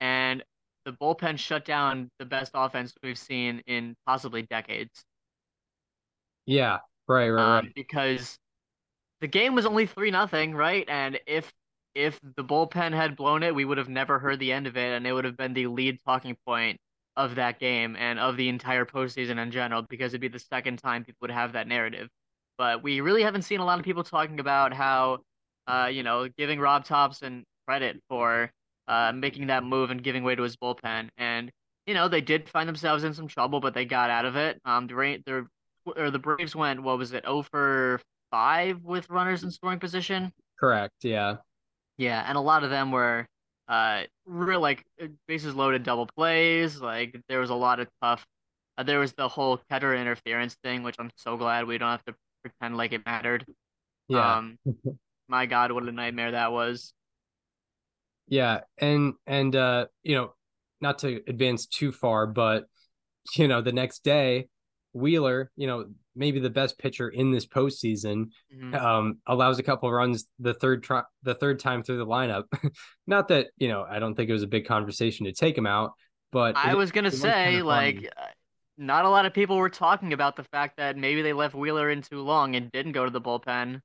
Speaker 6: and the bullpen shut down the best offense we've seen in possibly decades.
Speaker 5: Yeah, right, right,
Speaker 6: um,
Speaker 5: right.
Speaker 6: because the game was only three nothing, right? And if if the bullpen had blown it, we would have never heard the end of it, and it would have been the lead talking point of that game and of the entire postseason in general, because it'd be the second time people would have that narrative. But we really haven't seen a lot of people talking about how, uh, you know, giving Rob Thompson credit for uh making that move and giving way to his bullpen, and you know they did find themselves in some trouble, but they got out of it. Um, the Ra- the or the Braves went what was it, 0 for five with runners in scoring position.
Speaker 5: Correct. Yeah.
Speaker 6: Yeah, and a lot of them were uh real like uh, bases loaded double plays. Like there was a lot of tough. Uh, there was the whole catcher interference thing, which I'm so glad we don't have to pretend like it mattered.
Speaker 5: Yeah.
Speaker 6: Um, (laughs) my God, what a nightmare that was.
Speaker 5: Yeah, and and uh, you know, not to advance too far, but you know, the next day, Wheeler, you know, maybe the best pitcher in this postseason,
Speaker 6: Mhm.
Speaker 5: um, allows a couple runs the third try the third time through the lineup. (laughs) Not that you know, I don't think it was a big conversation to take him out, but
Speaker 6: I
Speaker 5: it-
Speaker 6: was gonna say
Speaker 5: kinda
Speaker 6: like
Speaker 5: funny.
Speaker 6: uh, not a lot of people were talking about the fact that maybe they left Wheeler in too long and didn't go to the bullpen.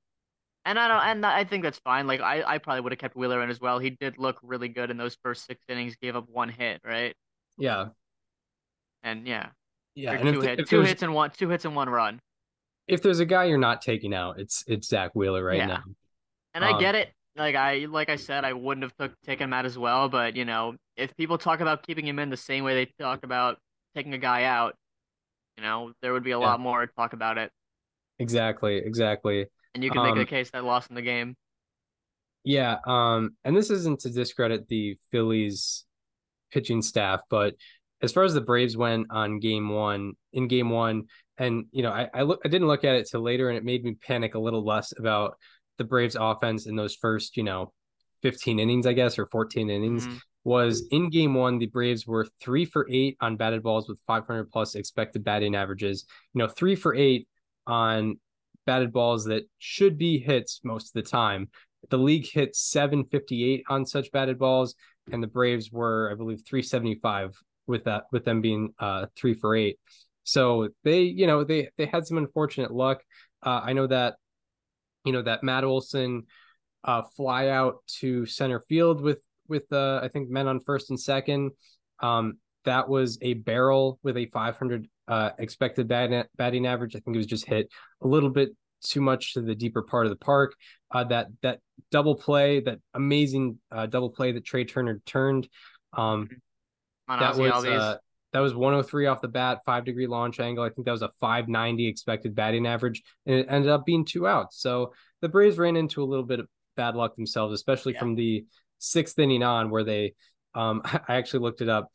Speaker 6: And I don't and I think that's fine. Like I, I probably would have kept Wheeler in as well. He did look really good in those first six innings, gave up one hit, right?
Speaker 5: yeah,
Speaker 6: And yeah.
Speaker 5: Yeah. And if,
Speaker 6: two,
Speaker 5: th-
Speaker 6: hit,
Speaker 5: if
Speaker 6: two hits and one two hits and one run.
Speaker 5: if there's a guy you're not taking out, it's it's Zack Wheeler right
Speaker 6: Yeah.
Speaker 5: now.
Speaker 6: And I
Speaker 5: Um,
Speaker 6: get it. Like I like I said, I wouldn't have took taken him out as well, but you know, if people talk about keeping him in the same way they talk about taking a guy out, you know, there would be a
Speaker 5: Yeah.
Speaker 6: lot more talk about it.
Speaker 5: Exactly, exactly.
Speaker 6: And you can make
Speaker 5: Um,
Speaker 6: the case that lost in the game.
Speaker 5: Yeah, um, and this isn't to discredit the Phillies pitching staff, but as far as the Braves went on game one, in game one, and you know, I I look I didn't look at it till later, and it made me panic a little less about the Braves offense in those first, you know, 15 innings, I guess, or 14 innings.
Speaker 6: Mhm.
Speaker 5: Was in game one, the Braves were three for eight on batted balls with 500 plus expected batting averages. You know, three for eight on batted balls that should be hits most of the time. The league hit 758 on such batted balls, and the Braves were, I believe, 375 with that, with them being uh three for eight. So they, you know, they they had some unfortunate luck. Uh, I know that, you know, that Matt Olson uh fly out to center field with with uh I think men on first and second. Um, that was a barrel with a 500 uh expected batting batting average. I think it was just hit a little bit too much to the deeper part of the park. Uh, that that double play, that amazing uh, double play that Trey Turner turned. Um,
Speaker 6: On
Speaker 5: that
Speaker 6: Ozzy
Speaker 5: was uh, that was 103 off the bat, five degree launch angle. I think that was a 590 expected batting average, and it ended up being two outs. So the Braves ran into a little bit of bad luck themselves, especially
Speaker 6: Yeah.
Speaker 5: from the sixth inning on, where they, um, (laughs) I actually looked it up.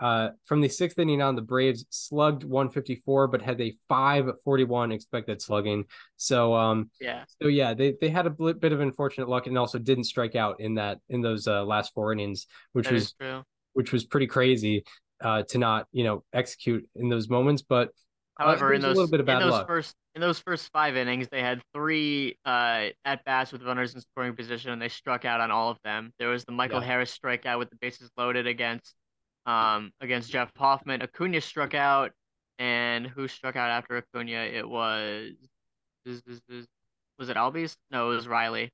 Speaker 5: Uh, from the sixth inning on, the Braves slugged 154, but had a 541 expected slugging. So, um,
Speaker 6: yeah.
Speaker 5: so yeah, they they had a bit of unfortunate luck and also didn't strike out in that in those uh, last four innings, which
Speaker 6: That
Speaker 5: was
Speaker 6: true.
Speaker 5: Which was pretty crazy uh, to not you know execute in those moments. But
Speaker 6: However, in those
Speaker 5: little bit of
Speaker 6: in those
Speaker 5: luck.
Speaker 6: first in those first five innings, they had three uh, at bats with runners in scoring position, and they struck out on all of them. There was the Michael
Speaker 5: Yeah.
Speaker 6: Harris strikeout with the bases loaded against um against Jeff Hoffman. Acuna struck out, and who struck out after Acuna? It was is- was it Albies? No, it was Riley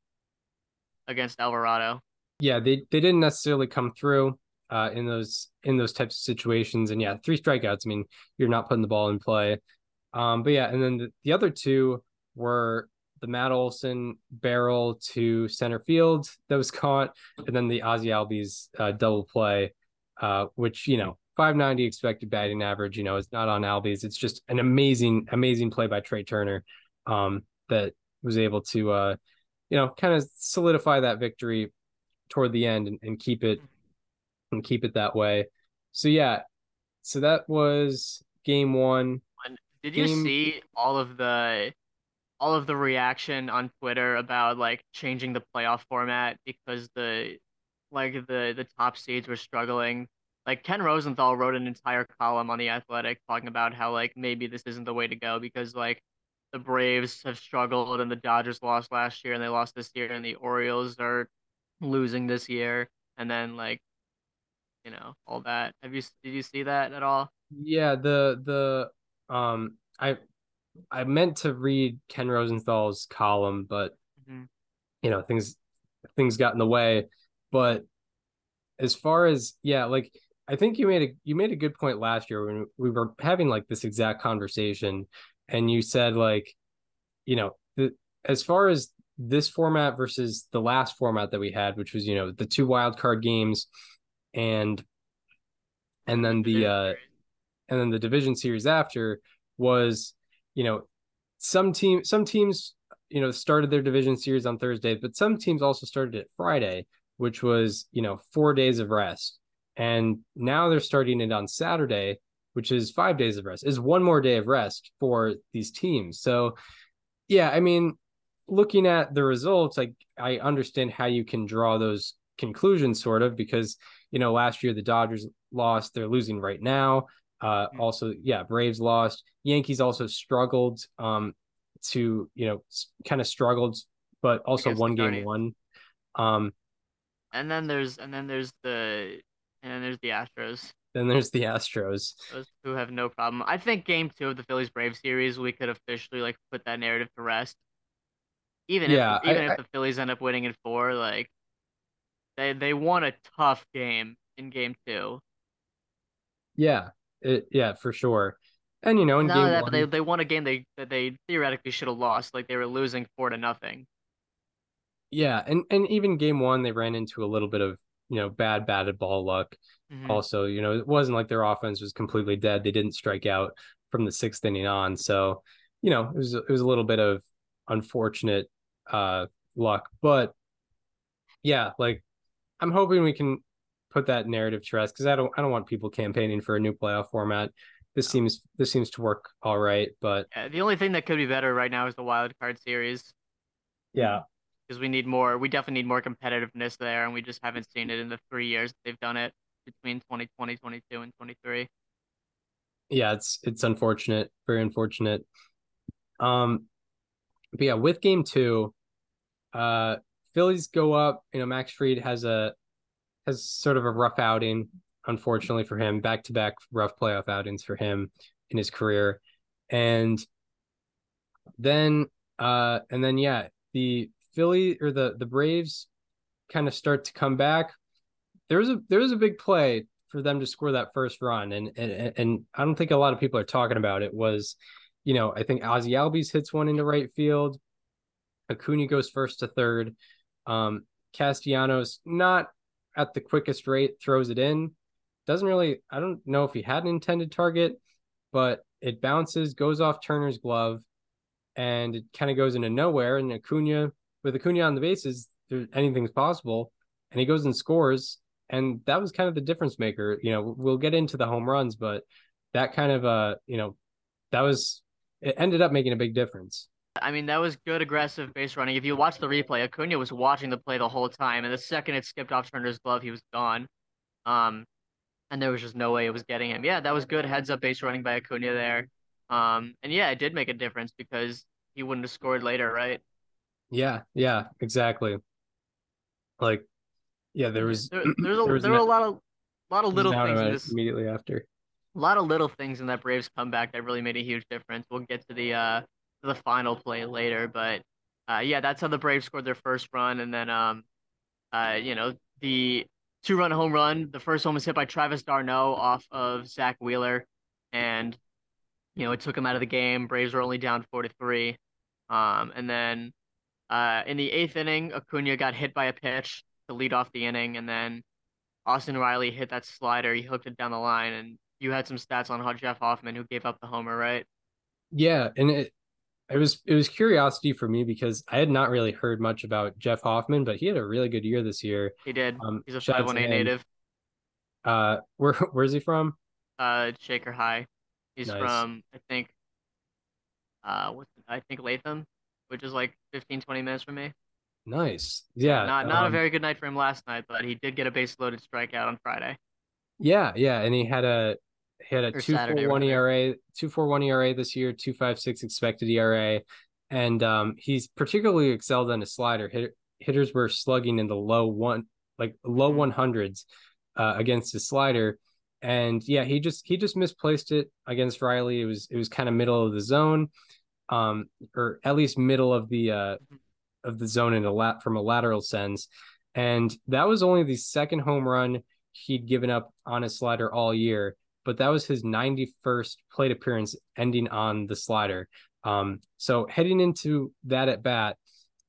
Speaker 6: against Alvarado.
Speaker 5: yeah, they they didn't necessarily come through uh, in those in those types of situations. And yeah, three strikeouts. I mean, you're not putting the ball in play. Um, but yeah, and then the, the other two were the Matt Olson barrel to center field that was caught, and then the Ozzy Albies uh, double play, uh, which you know 590 expected batting average. You know, it's not on Albies. It's just an amazing, amazing play by Trey Turner um, that was able to, uh, you know, kind of solidify that victory toward the end and, and keep it and keep it that way. So yeah, so that was game one.
Speaker 6: Did you
Speaker 5: Game-
Speaker 6: see all of the all of the reaction on Twitter about like changing the playoff format because the like the the top seeds were struggling? Like Ken Rosenthal wrote an entire column on the Athletic talking about how like maybe this isn't the way to go because like the Braves have struggled and the Dodgers lost last year and they lost this year and the Orioles are losing this year and then like you know all that. Have you did you see that at all?
Speaker 5: Yeah, the the um I I meant to read Ken Rosenthal's column, but
Speaker 6: Mhm.
Speaker 5: you know, things things got in the way. But as far as yeah, like I think you made a you made a good point last year when we were having like this exact conversation and you said like you know, the as far as this format versus the last format that we had, which was, you know, the two wild card games and and then the uh and then the division series after was, you know, some team some teams, you know, started their division series on Thursday, but some teams also started it Friday, which was, you know, four days of rest. And now they're starting it on Saturday, which is five days of rest, is one more day of rest for these teams. So yeah, I mean, looking at the results, like I understand how you can draw those conclusions sort of because, you know, last year the Dodgers lost, they're losing right now. Uh,
Speaker 6: Mhm.
Speaker 5: also, yeah, Braves lost. Yankees also struggled um, to, you know, kind of struggled, but also one game one. Um,
Speaker 6: And then there's and then there's the and then there's the Astros.
Speaker 5: then there's the Astros.
Speaker 6: Those who have no problem. I think game two of the Phillies Braves series, we could officially like put that narrative to rest. Even
Speaker 5: Yeah,
Speaker 6: if even
Speaker 5: I-
Speaker 6: if the Phillies end up winning in four, like they they won a tough game in game two.
Speaker 5: Yeah, it, yeah, for sure. And you know, in
Speaker 6: Not
Speaker 5: game
Speaker 6: that,
Speaker 5: one,
Speaker 6: they they won a game they that they theoretically should have lost. Like they were losing four to nothing.
Speaker 5: yeah, and and even game one, they ran into a little bit of you know bad batted ball luck.
Speaker 6: Mhm.
Speaker 5: Also, you know, it wasn't like their offense was completely dead. They didn't strike out from the sixth inning on, so you know, it was it was a little bit of unfortunate uh luck, but yeah, like I'm hoping we can put that narrative to rest because I don't I don't want people campaigning for a new playoff format. This seems this seems to work all right, but
Speaker 6: Yeah, the only thing that could be better right now is the wild card series
Speaker 5: yeah,
Speaker 6: because we need more. We definitely need more competitiveness there, and we just haven't seen it in the three years they've done it between 2020, 22, and 23.
Speaker 5: yeah, it's it's unfortunate, very unfortunate. Um, but yeah, with game two, uh, Phillies go up. You know, Max Fried has a has sort of a rough outing, unfortunately for him, back to back rough playoff outings for him in his career, and then uh, and then yeah, the Philly or the the Braves kind of start to come back. There was a there was a big play for them to score that first run, and and and I don't think a lot of people are talking about it. Was you know I think Ozzy Albies hits one into right field. Acuna goes first to third. Um, Castellanos not at the quickest rate throws it in. Doesn't really. I don't know if he had an intended target, but it bounces, goes off Turner's glove, and it kind of goes into nowhere. And Acuna, with Acuna on the bases, there anything's possible, and he goes and scores. And that was kind of the difference maker. You know, we'll get into the home runs, but that kind of uh, you know, that was it ended up making a big difference.
Speaker 6: I mean, that was good aggressive base running. If you watch the replay, Acuna was watching the play the whole time, and the second it skipped off Turner's glove, he was gone. Um, and there was just no way it was getting him. Yeah, that was good heads up base running by Acuna there. Um, and yeah, it did make a difference because he wouldn't have scored later, right?
Speaker 5: Yeah, yeah, exactly. Like, yeah, there was
Speaker 6: there, (clears throat) there's a
Speaker 5: there was
Speaker 6: there were a lot of lot of little things in this
Speaker 5: immediately after.
Speaker 6: a lot of little things in that Braves comeback that really made a huge difference. We'll get to the uh the final play later, but uh yeah, that's how the Braves scored their first run, and then um uh you know the two run home run. The first one was hit by Travis d'Arnaud off of Zack Wheeler, and you know it took him out of the game. Braves were only down four to three, um and then uh in the eighth inning, Acuna got hit by a pitch to lead off the inning, and then Austin Riley hit that slider. He hooked it down the line, and you had some stats on Jeff Hoffman, who gave up the homer, right?
Speaker 5: Yeah, and it it was it was curiosity for me because I had not really heard much about Jeff Hoffman, but he had a really good year this year.
Speaker 6: He did.
Speaker 5: Um,
Speaker 6: He's a five one eight native.
Speaker 5: Uh, where (laughs) where's he from?
Speaker 6: Uh, Shaker High. He's
Speaker 5: Nice.
Speaker 6: from I think. Uh, what's I think Latham, which is like 15, 20 minutes from me.
Speaker 5: Nice. Yeah.
Speaker 6: Not not a
Speaker 5: um,
Speaker 6: very good night for him last night, but he did get a base loaded strikeout on Friday.
Speaker 5: Yeah, yeah, and he had a he had a two four one. ERA, two four one ERA this year, two five six expected ERA, and um, he's particularly excelled on his slider. Hit, hitters were slugging in the low one, like low one hundreds, uh, against his slider, and yeah, he just he just misplaced it against Riley. It was it was kind of middle of the zone, um, or at least middle of the uh of the zone in a lat from a lateral sense, and that was only the second home run he'd given up on his slider all year, but that was his 91st plate appearance ending on the slider. Um, so heading into that at bat,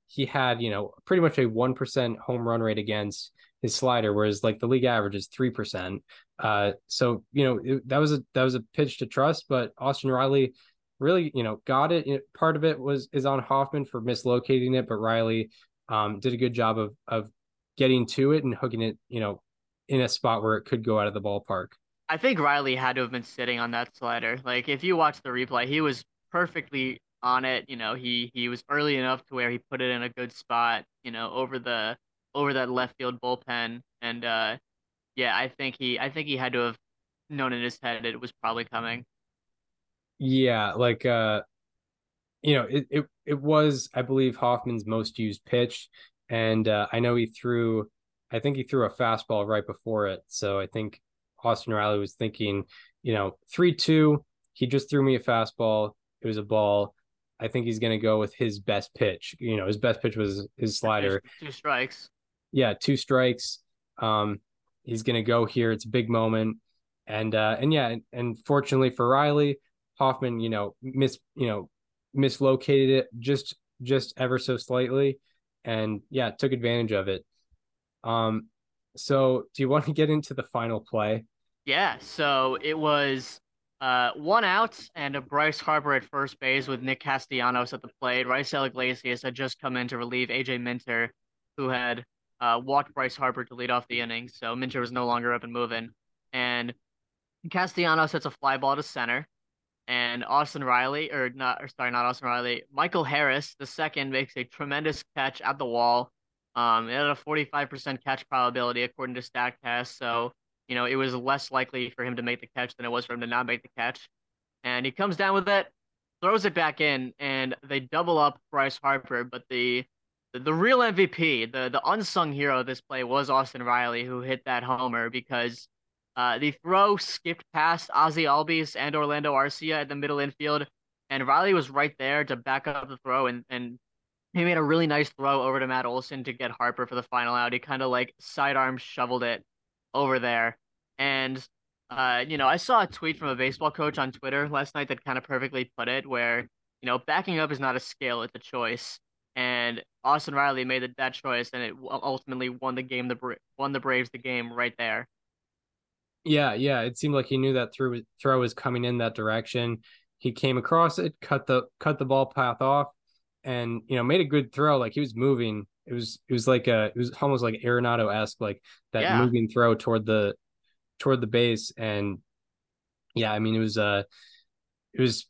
Speaker 5: he had, you know, pretty much a 1% home run rate against his slider, whereas like the league average is 3%. Uh, so, you know, it, that was a, that was a pitch to trust, but Austin Riley really, you know, got it. Know, part of it was, is on Hoffman for mislocating it, but Riley, um, did a good job of, of getting to it and hooking it, you know, in a spot where it could go out of the ballpark.
Speaker 6: I think Riley had to have been sitting on that slider. Like if you watch the replay, he was perfectly on it. You know, he he was early enough to where he put it in a good spot. You know, over the over that left field bullpen, and uh, yeah, I think he I think he had to have known in his head it was probably coming.
Speaker 5: Yeah, like uh you know, it it it was I believe Hoffman's most used pitch and uh I know he threw I think he threw a fastball right before it. So I think Austin Riley was thinking, you know, 3-2, he just threw me a fastball. It was a ball. I think he's going to go with his best pitch. You know, his best pitch was his slider.
Speaker 6: Two strikes.
Speaker 5: Yeah, two strikes. Um, he's going to go here. It's a big moment, and uh, and yeah, and, and fortunately for Riley, Hoffman, you know, miss, you know, mislocated it just just ever so slightly, and yeah, took advantage of it. Um, so do you want to get into the final play?
Speaker 6: Yeah. So it was uh, one out and a Bryce Harper at first base with Nick Castellanos at the plate. Raisel Iglesias had just come in to relieve AJ Minter, who had uh, walked Bryce Harper to lead off the inning. So Minter was no longer up and moving. And Castellanos hits a fly ball to center. And Austin Riley, or not, or sorry, not Austin Riley, Michael Harris, the second, makes a tremendous catch at the wall. Um, it had a 45% catch probability according to StatCast. So you know, it was less likely for him to make the catch than it was for him to not make the catch. And he comes down with it, throws it back in, and they double up Bryce Harper. But the the, the real MVP, the the unsung hero of this play was Austin Riley, who hit that homer because uh, the throw skipped past Ozzy Albies and Orlando Arcia at the middle infield, and Riley was right there to back up the throw, and and he made a really nice throw over to Matt Olson to get Harper for the final out. He kind of like sidearm shoveled it over there. And uh, you know, I saw a tweet from a baseball coach on Twitter last night that kind of perfectly put it, where you know, backing up is not a skill; it's a choice. And Austin Riley made that choice, and it ultimately won the game. The won the Braves the game right there.
Speaker 5: Yeah, yeah. It seemed like he knew that throw throw was coming in that direction. He came across it, cut the cut the ball path off, and you know made a good throw. Like he was moving. It was it was like a it was almost like Arenado esque, like that yeah. moving throw toward the toward the base and yeah i mean it was a, it was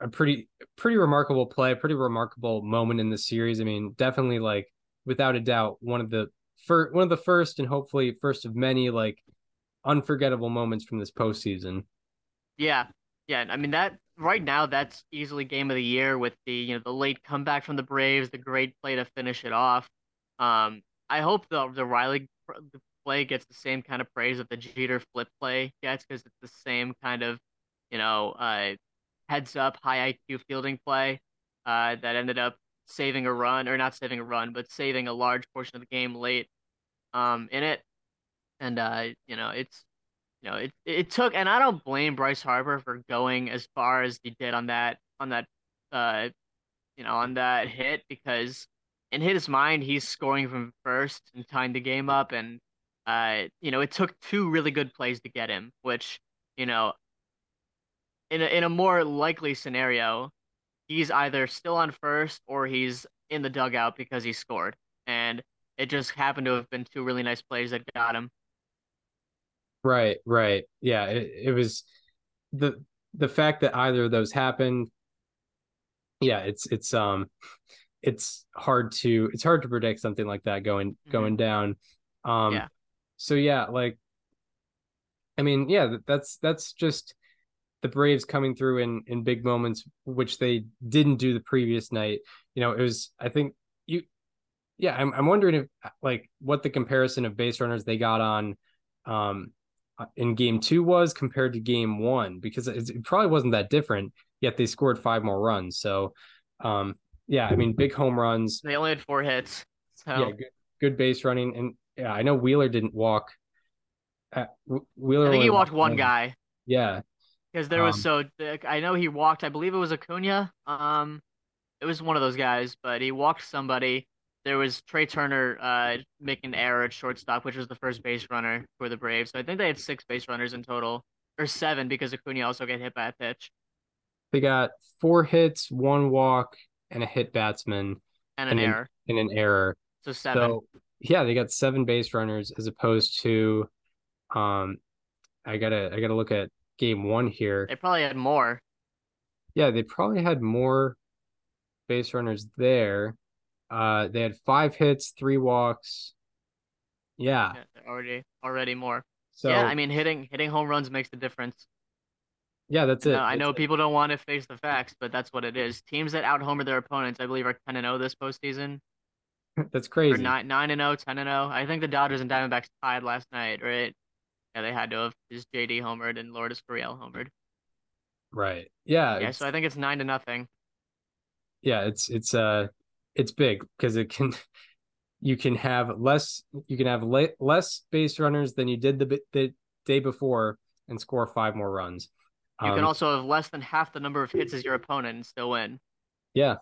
Speaker 5: a pretty pretty remarkable play pretty remarkable moment in the series. I mean definitely like without a doubt one of the first one of the first and hopefully first of many like unforgettable moments from this postseason.
Speaker 6: Yeah. Yeah i mean that right now that's easily game of the year with the you know the late comeback from the braves the great play to finish it off. Um i hope the the riley play gets the same kind of praise that the Jeter flip play gets because it's the same kind of, you know, uh, heads up, high IQ fielding play uh, that ended up saving a run, or not saving a run, but saving a large portion of the game late um, in it. And, uh, you know, it's, you know, it, it took, and I don't blame Bryce Harper for going as far as he did on that, on that, uh, you know, on that hit because in his mind, he's scoring from first and tying the game up. And uh, you know, it took two really good plays to get him, which, you know, in a, in a more likely scenario, he's either still on first or he's in the dugout because he scored. And it just happened to have been two really nice plays that got him.
Speaker 5: Right, right. Yeah, it, it was the the fact that either of those happened. Yeah, it's it's um it's hard to it's hard to predict something like that going mm-hmm. going down. Um yeah so yeah, like I mean, yeah, that's that's just the Braves coming through in in big moments, which they didn't do the previous night. You know, it was I think you, yeah, I'm I'm wondering if like what the comparison of base runners they got on, um, in game two was compared to game one because it probably wasn't that different. Yet they scored five more runs. So, um, yeah, I mean, big home runs.
Speaker 6: They only had four hits. So.
Speaker 5: Yeah, good, good base running, and yeah, I know Wheeler didn't walk. Uh, Wheeler.
Speaker 6: I think he walked one guy.
Speaker 5: Yeah.
Speaker 6: Because there was um, so I know he walked. I believe it was Acuna. Um, it was one of those guys, but he walked somebody. There was Trey Turner uh making an error at shortstop, which was the first base runner for the Braves. So I think they had six base runners in total, or seven because Acuna also got hit by a pitch.
Speaker 5: They got four hits, one walk, and a hit batsman,
Speaker 6: and an and error.
Speaker 5: An, and an error.
Speaker 6: So seven. So
Speaker 5: yeah, they got seven base runners as opposed to um I gotta I gotta look at game one here.
Speaker 6: They probably had more.
Speaker 5: Yeah, they probably had more base runners there. Uh they had five hits, three walks. Yeah.
Speaker 6: yeah already already more.
Speaker 5: So
Speaker 6: yeah, I mean, hitting hitting home runs makes the difference.
Speaker 5: yeah, that's it.
Speaker 6: No, I
Speaker 5: That's
Speaker 6: know
Speaker 5: it.
Speaker 6: people don't want to face the facts, but that's what it is. Teams that out homer their opponents, I believe, are 10 and 0 this postseason.
Speaker 5: That's (laughs)
Speaker 6: Or
Speaker 5: crazy.
Speaker 6: 9 9 and 0, 10 and 0. I think the Dodgers and Diamondbacks tied last night, right? Yeah, they had to have just JD homered and Lourdes Gurriel homered.
Speaker 5: Right. Yeah.
Speaker 6: Yeah, so I think it's 9 to nothing.
Speaker 5: yeah it's it's uh it's big because it can (laughs) you can have less you can have le- less base runners than you did the the day before and score five more runs
Speaker 6: You can
Speaker 5: Um,
Speaker 6: also have less than half the number of hits as your opponent and still win.
Speaker 5: yeah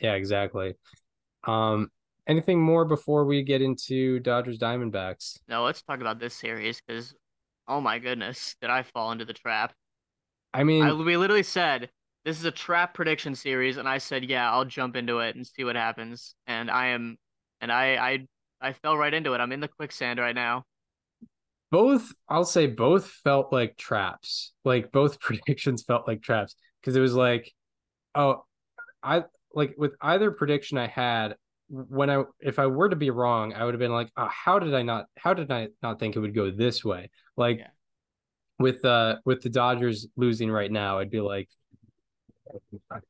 Speaker 5: yeah exactly um anything more before we get into dodgers diamondbacks
Speaker 6: No, let's talk about this series because, oh my goodness, did I fall into the trap?
Speaker 5: i mean
Speaker 6: I, we literally said this is a trap prediction series, and I said, yeah, I'll jump into it and see what happens. And I am, and I, I, I fell right into it. I'm in the quicksand right now.
Speaker 5: both i'll say both felt like traps like both (laughs) predictions felt like traps because it was like oh i like with either prediction i had when i if i were to be wrong i would have been like oh, how did i not how did i not think it would go this way like
Speaker 6: Yeah.
Speaker 5: with uh with the dodgers losing right now i'd be like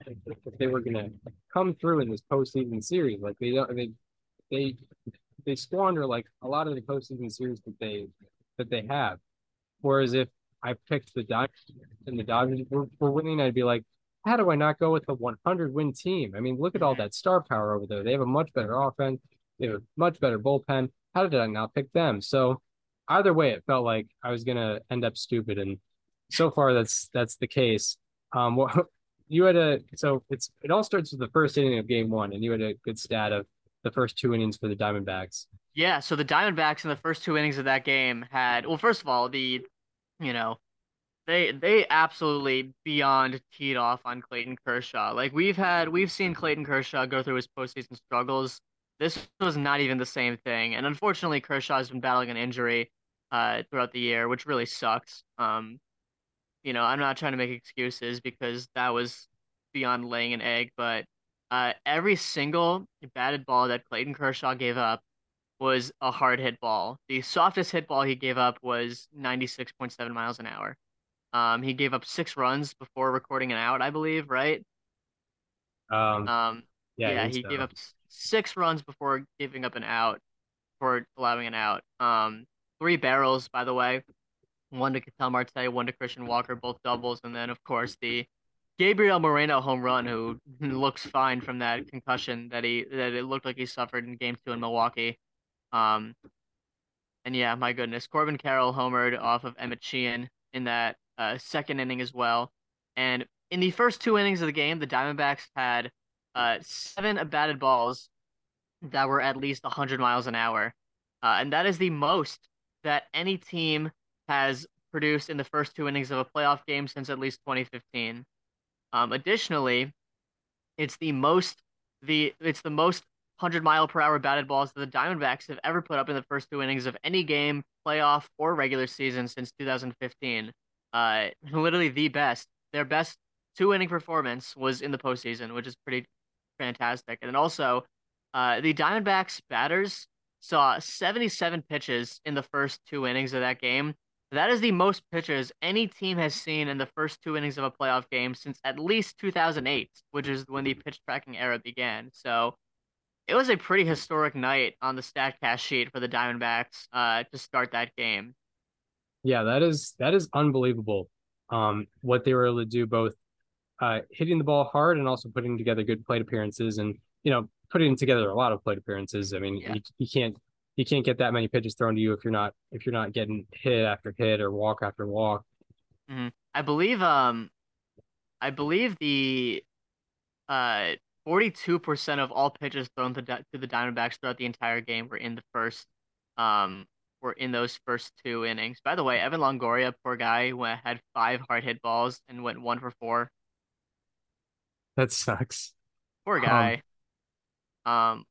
Speaker 5: if they were gonna come through in this postseason series like they don't they they they squander like a lot of the postseason series that they that they have. Whereas if I picked the Dodgers and the Dodgers were, were winning, I'd be like, how do I not go with a 100 win team? I mean, look at all that star power over there. They have a much better offense. They have a much better bullpen. How did I not pick them? So either way, it felt like I was gonna end up stupid, and so far that's that's the case. Um, what (laughs) you had a so it's it all starts with the first inning of game one, and you had a good stat of the first two innings for the Diamondbacks.
Speaker 6: Yeah, so the Diamondbacks in the first two innings of that game had, well, first of all, the, you know, they they absolutely beyond teed off on Clayton Kershaw. Like we've had, we've seen Clayton Kershaw go through his postseason struggles. This was not even the same thing, and unfortunately, Kershaw has been battling an injury uh, throughout the year, which really sucks. Um, you know, I'm not trying to make excuses because that was beyond laying an egg, but uh, every single batted ball that Clayton Kershaw gave up was a hard hit ball. The softest hit ball he gave up was 96.7 miles an hour. Um, he gave up six runs before recording an out, I believe, right?
Speaker 5: Um,
Speaker 6: Um,
Speaker 5: yeah,
Speaker 6: yeah, he
Speaker 5: so.
Speaker 6: gave up six runs before giving up an out, for allowing an out. Um, three barrels, by the way, one to Ketel Marte, one to Christian Walker, both doubles, and then of course the Gabriel Moreno home run, who (laughs) looks fine from that concussion that he that it looked like he suffered in Game Two in Milwaukee. Um, and yeah, my goodness, Corbin Carroll homered off of Emmett Sheehan in that uh, second inning as well. And in the first two innings of the game, the Diamondbacks had uh, seven batted balls that were at least 100 miles an hour. Uh, and that is the most that any team has produced in the first two innings of a playoff game since at least 2015. Um, additionally, it's the most the it's the most 100 mile per hour batted balls that the Diamondbacks have ever put up in the first two innings of any game, playoff or regular season since 2015. Uh, (laughs) literally the best. Their best two inning performance was in the postseason, which is pretty fantastic. And also, uh, the Diamondbacks batters saw 77 pitches in the first two innings of that game. That is the most pitches any team has seen in the first two innings of a playoff game since at least 2008, which is when the pitch tracking era began. So it was a pretty historic night on the Statcast sheet for the Diamondbacks uh, to start that game.
Speaker 5: Yeah, that is that is unbelievable. Um, what they were able to do, both uh, hitting the ball hard and also putting together good plate appearances, and you know, putting together a lot of plate appearances. I mean,
Speaker 6: Yeah.
Speaker 5: you, you can't you can't get that many pitches thrown to you if you're not if you're not getting hit after hit or walk after walk.
Speaker 6: I believe um I believe the uh 42% of all pitches thrown to, to the Diamondbacks throughout the entire game were in the first um were in those first two innings. By the way, Evan Longoria, poor guy, went, had five hard hit balls and went one for four.
Speaker 5: That sucks.
Speaker 6: Poor guy. Um,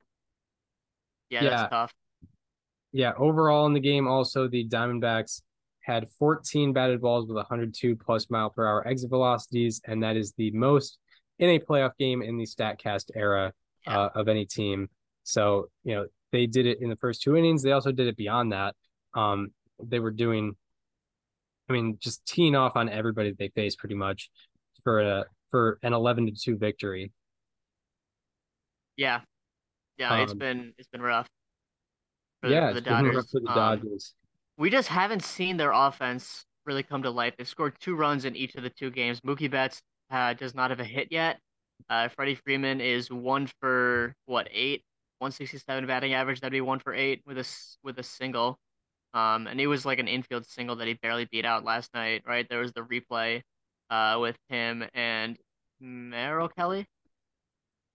Speaker 6: yeah,
Speaker 5: Yeah.
Speaker 6: that's tough.
Speaker 5: Yeah, overall in the game, also the Diamondbacks had 14 batted balls with 102 plus mile per hour exit velocities, and that is the most in a playoff game in the Statcast era
Speaker 6: Yeah.
Speaker 5: uh, of any team. So you know they did it in the first two innings. They also did it beyond that. Um, they were doing I mean, just teeing off on everybody that they faced pretty much for a for an eleven to two victory.
Speaker 6: Yeah, yeah, it's
Speaker 5: Um,
Speaker 6: been it's been rough. For,
Speaker 5: yeah,
Speaker 6: for the
Speaker 5: it's
Speaker 6: Dodgers.
Speaker 5: for the
Speaker 6: Um,
Speaker 5: Dodgers.
Speaker 6: we just haven't seen their offense really come to life. They've scored two runs in each of the two games. Mookie Betts uh, does not have a hit yet. Uh, Freddie Freeman is one for what eight, 167 batting average. That'd be one for eight with a with a single. Um, and it was like an infield single that he barely beat out last night. Right there was the replay, uh, with him and Merrill Kelly,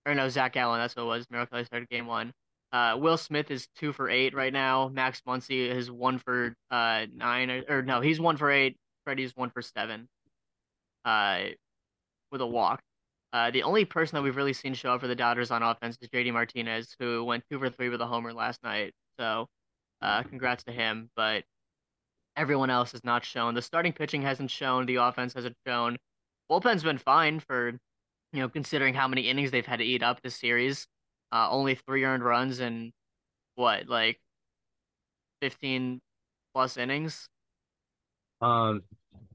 Speaker 6: or no Zach Allen. That's what it was. Merrill Kelly started game one. Uh, Will Smith is two for eight right now. Max Muncy is one for uh nine or, or no, he's one for eight. Freddie's one for seven. Uh, with a walk. Uh, the only person that we've really seen show up for the Dodgers on offense is JD Martinez, who went two for three with a homer last night. So, uh, congrats to him. But everyone else has not shown. The starting pitching hasn't shown. The offense hasn't shown. Bullpen's been fine for, you know, considering how many innings they've had to eat up this series. Uh, only three earned runs and what, like, fifteen plus innings,
Speaker 5: Um,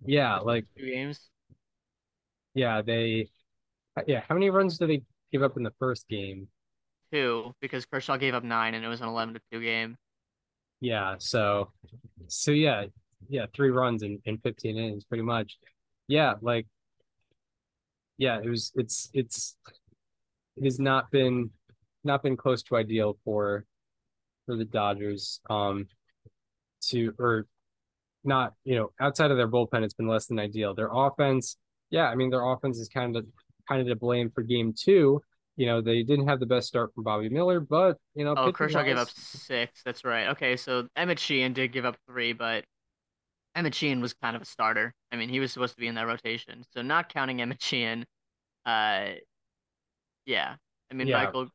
Speaker 5: yeah, like
Speaker 6: two games.
Speaker 5: yeah, they, yeah. How many runs did they give up in the first game?
Speaker 6: Two, because Kershaw gave up nine and it was an eleven to two game.
Speaker 5: Yeah, so, so yeah, yeah, three runs in in fifteen innings, pretty much. Yeah, like, yeah, it was. It's it's it has not been not been close to ideal for for the Dodgers. Um, to or not, you know, outside of their bullpen, it's been less than ideal. Their offense, yeah, I mean, their offense is kind of kind of to blame for game two. You know, they didn't have the best start from Bobby Miller, but you know,
Speaker 6: Oh, Kershaw gave up six. That's right. Okay, so Emmett Sheehan did give up three, but Emmett Sheehan was kind of a starter. I mean, he was supposed to be in that rotation. So not counting Emmett Sheehan, uh, yeah. I mean,
Speaker 5: Yeah.
Speaker 6: Michael,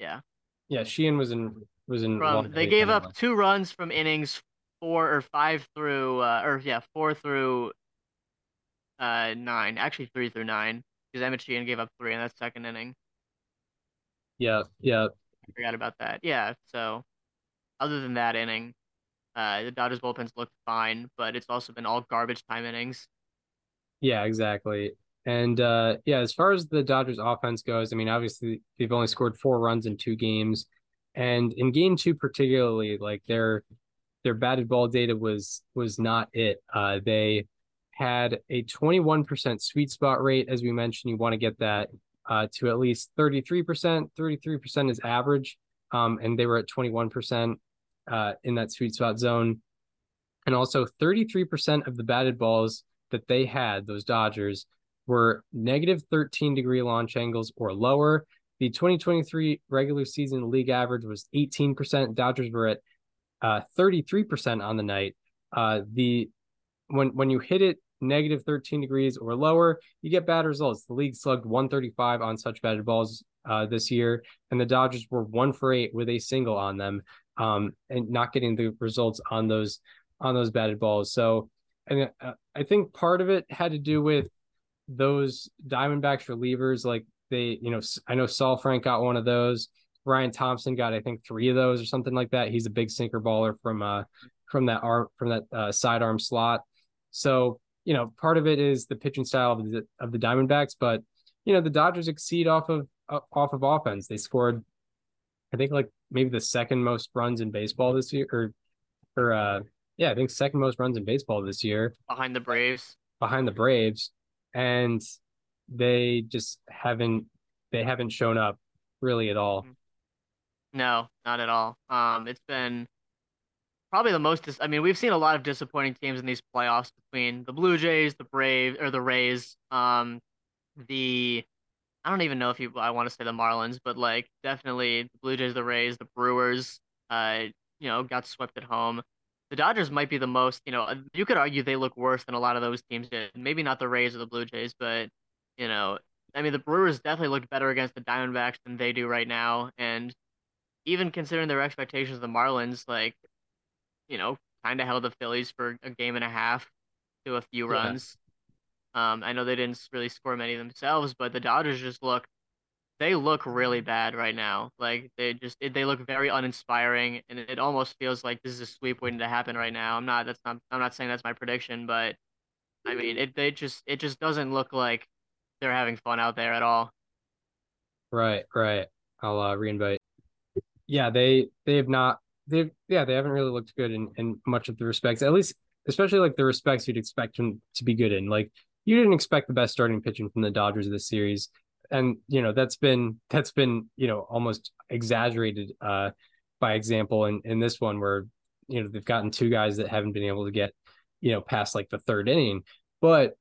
Speaker 6: yeah.
Speaker 5: Yeah, Sheehan was in was in.
Speaker 6: From they gave up two runs from innings four or five through, uh, or yeah, four through, uh, nine. Actually, three through nine, because Emmett Sheehan gave up three in that second inning.
Speaker 5: Yeah, yeah,
Speaker 6: I forgot about that. Yeah, so other than that inning, uh, the Dodgers bullpen's looked fine, but it's also been all garbage time innings.
Speaker 5: yeah, exactly. And uh yeah, as far as the Dodgers offense goes, I mean, obviously they've only scored four runs in two games. And in game two, particularly, like their their batted ball data was was not it. Uh they had a 21% sweet spot rate. As we mentioned, you want to get that uh to at least 33%. 33% is average. Um, and they were at 21% uh in that sweet spot zone. And also 33% of the batted balls that they had, those Dodgers, were negative 13 degree launch angles or lower. The 2023 regular season league average was 18%. Dodgers were at uh, 33% on the night. Uh, the when when you hit it negative 13 degrees or lower, you get bad results. The league slugged 135 on such batted balls uh, this year, and the Dodgers were one for eight with a single on them, um, and not getting the results on those on those batted balls. So, and uh, I think part of it had to do with those Diamondbacks relievers. Like they, you know, I know Saalfrank got one of those. Ryan Thompson got, I think, three of those or something like that. He's a big sinker baller from uh from that arm from that uh, sidearm slot. So you know, part of it is the pitching style of the of the Diamondbacks, but you know, the Dodgers exceed off of uh, off of offense. They scored, I think, like maybe the second most runs in baseball this year, or or uh, yeah, I think second most runs in baseball this year
Speaker 6: behind the Braves.
Speaker 5: behind the Braves, and they just haven't they haven't shown up really at all.
Speaker 6: No, not at all. Um, it's been probably the most. Dis- I mean, we've seen a lot of disappointing teams in these playoffs between the Blue Jays, the Brave or the Rays. Um, the I don't even know if you I want to say the Marlins, but like definitely the Blue Jays, the Rays, the Brewers. Uh, you know, got swept at home. The Dodgers might be the most. You know, you could argue they look worse than a lot of those teams did. Maybe not the Rays or the Blue Jays, but you know, I mean, the Brewers definitely looked better against the Diamondbacks than they do right now, and even considering their expectations of the Marlins, like, you know, kind of held the Phillies for a game and a half to a few
Speaker 5: Yeah.
Speaker 6: runs. Um, I know they didn't really score many themselves, but the Dodgers just look they look really bad right now. Like they just they look very uninspiring, and it almost feels like this is a sweep waiting to happen right now. I'm not that's not I'm not saying that's my prediction, but I mean it they just it just doesn't look like they're having fun out there at all.
Speaker 5: Right, right. I'll uh, reinvite. Yeah, they they have not they've yeah they haven't really looked good in in much of the respects. At least especially like the respects you'd expect them to be good in. Like you didn't expect the best starting pitching from the Dodgers of this series, and you know that's been that's been you know almost exaggerated uh, by example in in this one where you know they've gotten two guys that haven't been able to get you know past like the third inning, but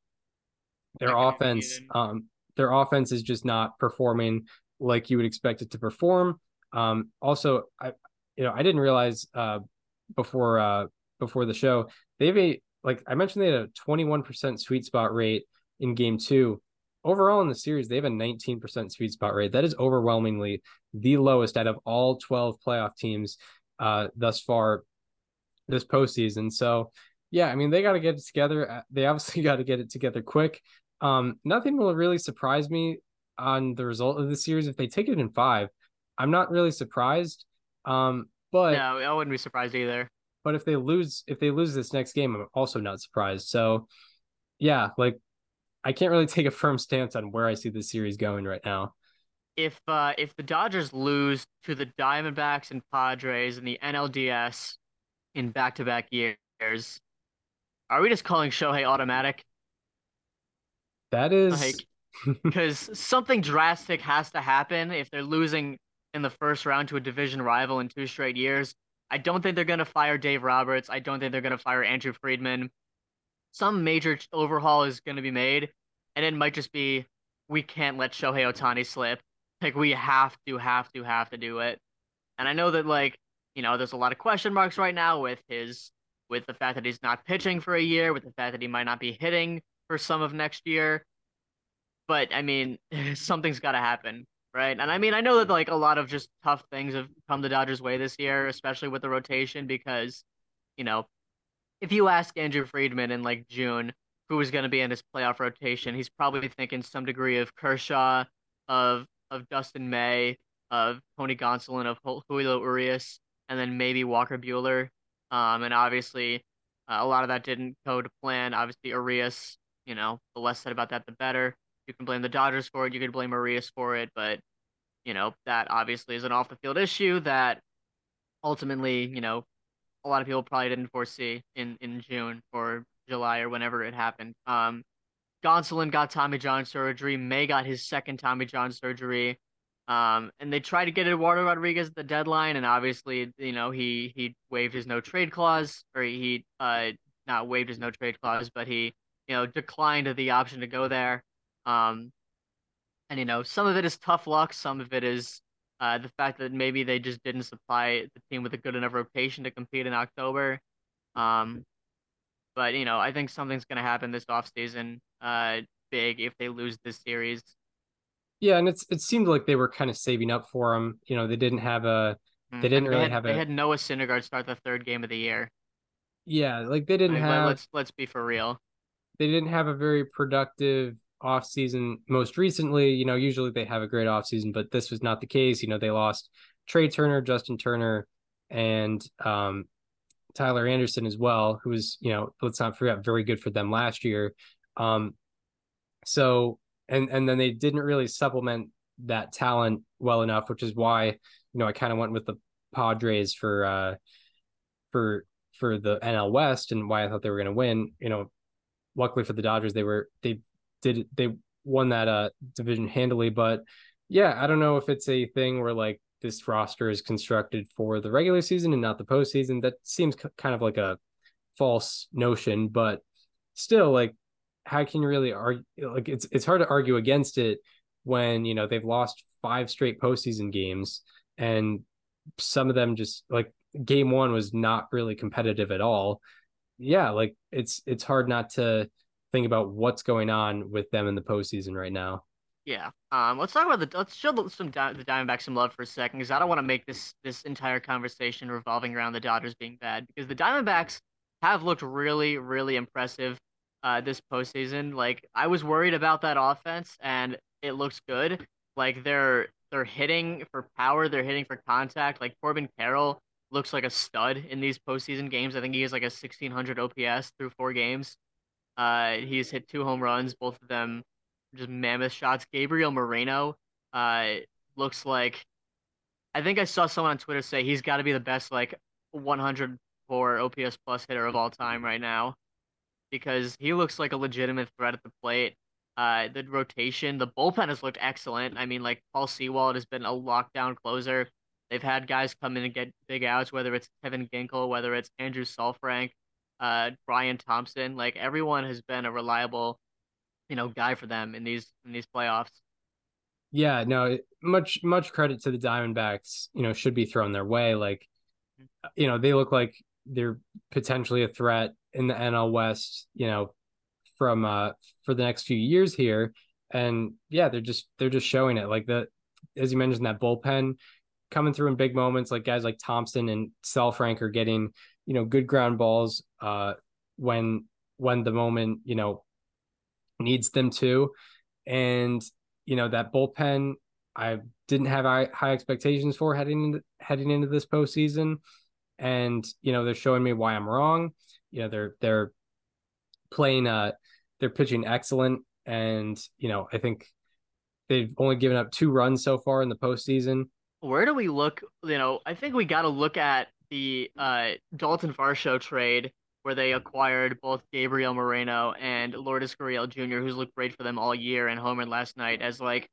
Speaker 5: their offense um their offense is just not performing like you would expect it to perform. Um, also, I you know I didn't realize uh, before uh, before the show they have a like I mentioned they had a 21% sweet spot rate in game two. Overall in the series, they have a 19% sweet spot rate. That is overwhelmingly the lowest out of all 12 playoff teams uh, thus far this postseason. So, yeah, I mean, they got to get it together. Uh, they obviously (laughs) got to get it together quick. Um, nothing will really surprise me on the result of the series if they take it in five. I'm not really surprised. Um, but
Speaker 6: no, I wouldn't be surprised either.
Speaker 5: But if they lose, if they lose this next game, I'm also not surprised. So, yeah, like I can't really (laughs) take a firm stance on where I see the series going right now.
Speaker 6: If uh, if the Dodgers lose to the Diamondbacks and Padres in the NLDS in back to back years, are we just calling Shohei automatic?
Speaker 5: That is
Speaker 6: like (laughs) because something drastic has to happen if they're losing in the first round to a division rival in two straight years. I don't think they're going to fire Dave Roberts. I don't think they're going to fire Andrew Friedman. Some major overhaul is going to be made, and it might just be we can't let Shohei Ohtani slip. Like we have to, have to, have to do it. And I know that like you know there's a lot of question marks right now with his with the fact that he's not pitching for a year, with the fact that he might not be hitting for some of next year. But I mean, (laughs) something's got to happen right? And I mean, I know that like a lot of just tough things have come the Dodgers' way this year, especially with the rotation, because you know, if you ask Andrew Friedman in like June who was going to be in his playoff rotation, he's probably thinking some degree of Kershaw, of of Dustin May, of Tony Gonsolin, of Julio Urias, and then maybe Walker Buehler. Um, and obviously, uh, a lot of that didn't go to plan. Obviously, Urias, you know, the less said about that, the better. You can blame the Dodgers for it. You could blame Urias for it, but you know that obviously is an off the field issue that ultimately, you know, a lot of people probably didn't foresee in in June or July or whenever it happened. Um, Gonsolin got Tommy John surgery. May got his second Tommy John surgery. Um, and they tried to get Eduardo Rodriguez at the deadline, and obviously, you know, he he waived his no trade clause, or he uh not waived his no trade clause, but he you know declined the option to go there. Um, and you know, some of it is tough luck, some of it is uh, the fact that maybe they just didn't supply the team with a good enough rotation to compete in October. Um, but you know, I think something's going to happen this offseason, uh, big if they lose this series.
Speaker 5: Yeah, and it's it seemed like they were kind of saving up for him. You know, they didn't have a they mm, didn't
Speaker 6: they
Speaker 5: really
Speaker 6: had,
Speaker 5: have
Speaker 6: they
Speaker 5: a.
Speaker 6: had Noah Syndergaard start the third game of the year.
Speaker 5: Yeah, like they didn't I mean, have.
Speaker 6: Let's let's be for real.
Speaker 5: They didn't have a very productive off season most recently. You know, usually they have a great off season, but this was not the case. You know, they lost Trea Turner, Justin Turner, and um, Tyler Anderson as well, who was, you know, let's not forget, very good for them last year. Um, so and and then they didn't really supplement that talent well enough, which is why, you know, I kind of went with the Padres for uh for for the NL West and why I thought they were going to win. You know, luckily for the Dodgers, they were they did they won that uh division handily, but yeah, I don't know if it's a thing where like this roster is constructed for the regular season and not the postseason. That seems kind of like a false notion, but still, like, how can you really argue? Like, it's it's hard to argue against it when you know they've lost five straight postseason games, and some of them just like game one was not really competitive at all. Yeah, like it's it's hard not to think about what's going on with them in the postseason right now.
Speaker 6: Yeah. Um. Let's talk about the. Let's show some the Diamondbacks some love for a second, because I don't want to make this this entire conversation revolving around the Dodgers being bad, because the Diamondbacks have looked really, really impressive uh, this postseason. Like I was worried about that offense, and it looks good. Like they're they're hitting for power, they're hitting for contact. Like Corbin Carroll looks like a stud in these postseason games. I think he has like a 1600 OPS through four games. Uh, he's hit two home runs, both of them just mammoth shots. Gabriel Moreno uh, looks like I think I saw someone on Twitter say he's got to be the best like 104 OPS plus hitter of all time right now because he looks like a legitimate threat at the plate. Uh, the rotation, the bullpen has looked excellent. I mean, like Paul Sewald has been a lockdown closer. They've had guys come in and get big outs, whether it's Kevin Ginkel, whether it's Andrew Saalfrank, uh, Ryan Thompson. Like everyone has been a reliable, you know, guy for them in these in these playoffs.
Speaker 5: Yeah, no, much much credit to the Diamondbacks. You know, should be thrown their way. Like, you know, they look like they're potentially a threat in the NL West. You know, from uh for the next few years here, and yeah, they're just they're just showing it. Like the as you mentioned, that bullpen coming through in big moments, like guys like Thompson and Saalfrank are getting you know good ground balls uh when when the moment you know needs them to, and you know that bullpen I didn't have high, expectations for heading into, heading into this postseason, and you know they're showing me why I'm wrong. You know they're they're playing uh they're pitching excellent, and you know I think they've only given up two runs so far in the postseason.
Speaker 6: Where do we look? You know, I think we got to look at the uh, Dalton Varsho trade where they acquired both Gabriel Moreno and Lourdes Gurriel Jr., who's looked great for them all year and homered last night as like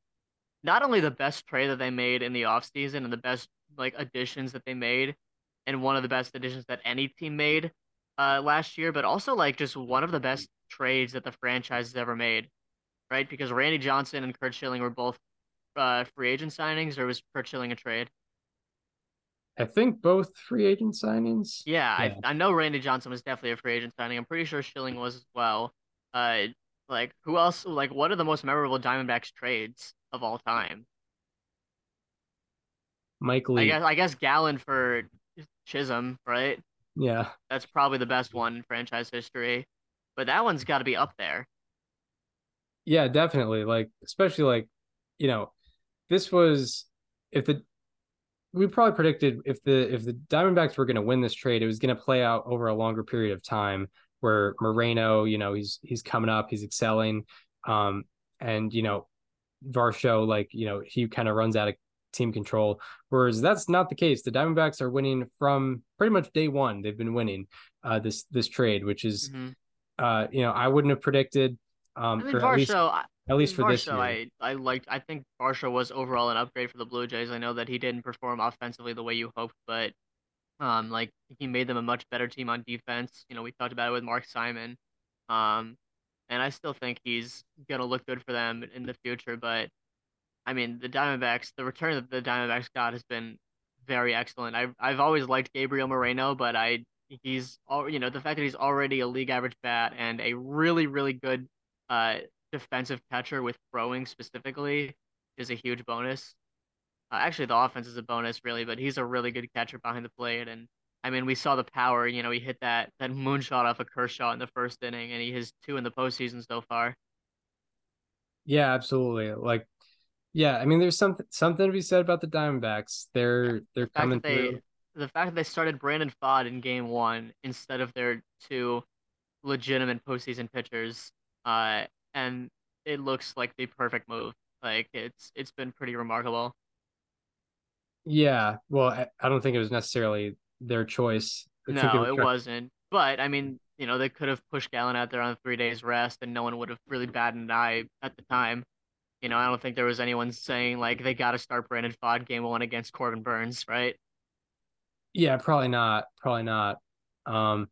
Speaker 6: not only the best trade that they made in the offseason and the best like additions that they made and one of the best additions that any team made uh, last year, but also like just one of the best trades that the franchise has ever made, right? Because Randy Johnson and Curt Schilling were both uh, free agent signings, or was Curt Schilling a trade?
Speaker 5: I think both free agent signings.
Speaker 6: Yeah, yeah. I, I know Randy Johnson was definitely a free agent signing. I'm pretty sure Schilling was as well. Uh, like who else? Like, what are the most memorable Diamondbacks trades of all time?
Speaker 5: Mike Lee.
Speaker 6: I guess I guess Gallen for Chisholm, right?
Speaker 5: Yeah,
Speaker 6: that's probably the best one in franchise history. But that one's got to be up there.
Speaker 5: Yeah, definitely. Like, especially like, you know, this was if the we probably predicted if the if the Diamondbacks were going to win this trade, it was going to play out over a longer period of time. Where Moreno, you know, he's he's coming up, he's excelling, um, and you know, Varsho, like you know, he kind of runs out of team control. Whereas that's not the case. The Diamondbacks are winning from pretty much day one. They've been winning uh, this this trade, which is, mm-hmm. uh, you know, I wouldn't have predicted. Um,
Speaker 6: I mean, Varsho, least,
Speaker 5: at least for this year.
Speaker 6: I, I liked. I think Varsho was overall an upgrade for the Blue Jays. I know that he didn't perform offensively the way you hoped, but um, like he made them a much better team on defense. You know, we talked about it with Mark Simon, um, and I still think he's gonna look good for them in the future. But I mean, the Diamondbacks, the return that the Diamondbacks got has been very excellent. I've I've always liked Gabriel Moreno, but I he's all you know the fact that he's already a league average bat and a really really good uh defensive catcher with throwing specifically is a huge bonus. Uh, actually, the offense is a bonus, really, but he's a really good catcher behind the plate. And I mean, we saw the power. You know, he hit that that moonshot off a of Kershaw in the first inning, and he has two in the postseason so far.
Speaker 5: Yeah, absolutely. Like, yeah, I mean, there's something something to be said about the Diamondbacks. They're they're the coming
Speaker 6: they,
Speaker 5: through.
Speaker 6: The fact that they started Brandon Pfaadt in Game One instead of their two legitimate postseason pitchers, uh, and it looks like the perfect move. Like it's it's been pretty remarkable.
Speaker 5: Yeah, well, I, I don't think it was necessarily their choice.
Speaker 6: I no, it, was not But I mean, you know, they could have pushed Gallen out there on three days rest, and no one would have really batted an eye at the time. You know, I don't think there was anyone saying like they got to start Brandon Pfaadt game one against Corbin Burnes, right?
Speaker 5: Yeah, probably not. Probably not. Um,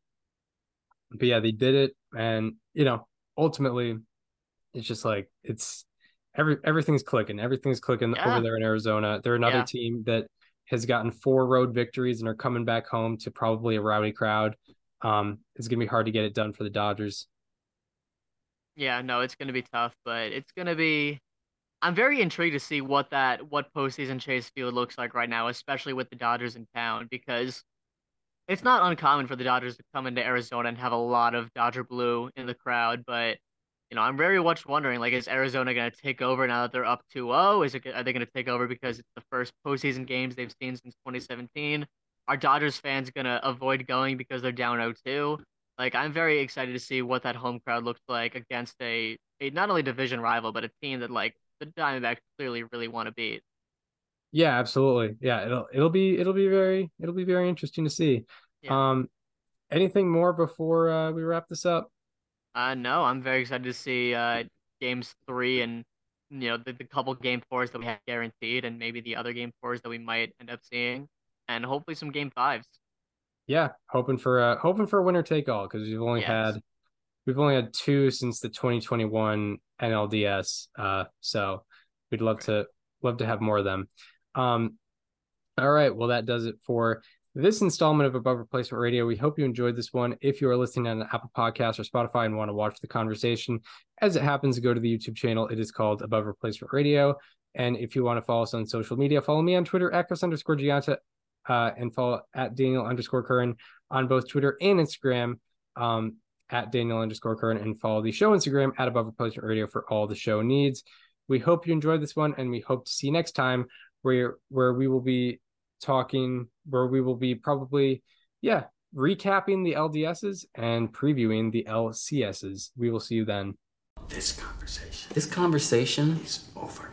Speaker 5: but yeah, they did it, and you know, ultimately, it's just like it's every everything's clicking. Everything's clicking yeah. over there in Arizona. They're another yeah. team that has gotten four road victories and are coming back home to probably a rowdy crowd. Um, it's gonna be hard to get it done for the Dodgers.
Speaker 6: Yeah, no, it's gonna be tough, but it's gonna be. I'm very intrigued to see what that what postseason Chase Field looks like right now, especially with the Dodgers in town, because it's not uncommon for the Dodgers to come into Arizona and have a lot of Dodger blue in the crowd, but you know, I'm very much wondering, like, is Arizona going to take over now that they're up 2-0? Is it are they going to take over because it's the first postseason games they've seen since 2017? Are Dodgers fans going to avoid going because they're down 0-2? Like, I'm very excited to see what that home crowd looks like against a, a not only division rival, but a team that like the Diamondbacks clearly really want to beat.
Speaker 5: Yeah, absolutely. Yeah, it'll it'll be it'll be very it'll be very interesting to see. Yeah. Um, anything more before uh, we wrap this up?
Speaker 6: Uh, no, I'm very excited to see uh, games three and you know the, the couple game fours that we have guaranteed, and maybe the other game fours that we might end up seeing, and hopefully some game fives.
Speaker 5: Yeah, hoping for uh hoping for a winner take all because we've only yes. had we've only had two since the 2021 NLDS. Uh, so we'd love to love to have more of them. Um, all right, well that does it for this installment of Above Replacement Radio. We hope you enjoyed this one. If you are listening on Apple Podcast or Spotify and want to watch the conversation, as it happens, go to the YouTube channel. It is called Above Replacement Radio. And if you want to follow us on social media, follow me on Twitter, Echoes underscore Gianta, uh, and follow at Daniel underscore Curran on both Twitter and Instagram. Um, at Daniel underscore Curran and follow the show Instagram at Above Replacement Radio for all the show needs. We hope you enjoyed this one, and we hope to see you next time where where we will be talking where we will be probably, yeah, recapping the LDSs and previewing the LCSs. We will see you then.
Speaker 7: This conversation. This conversation is over.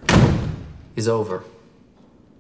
Speaker 8: Is over.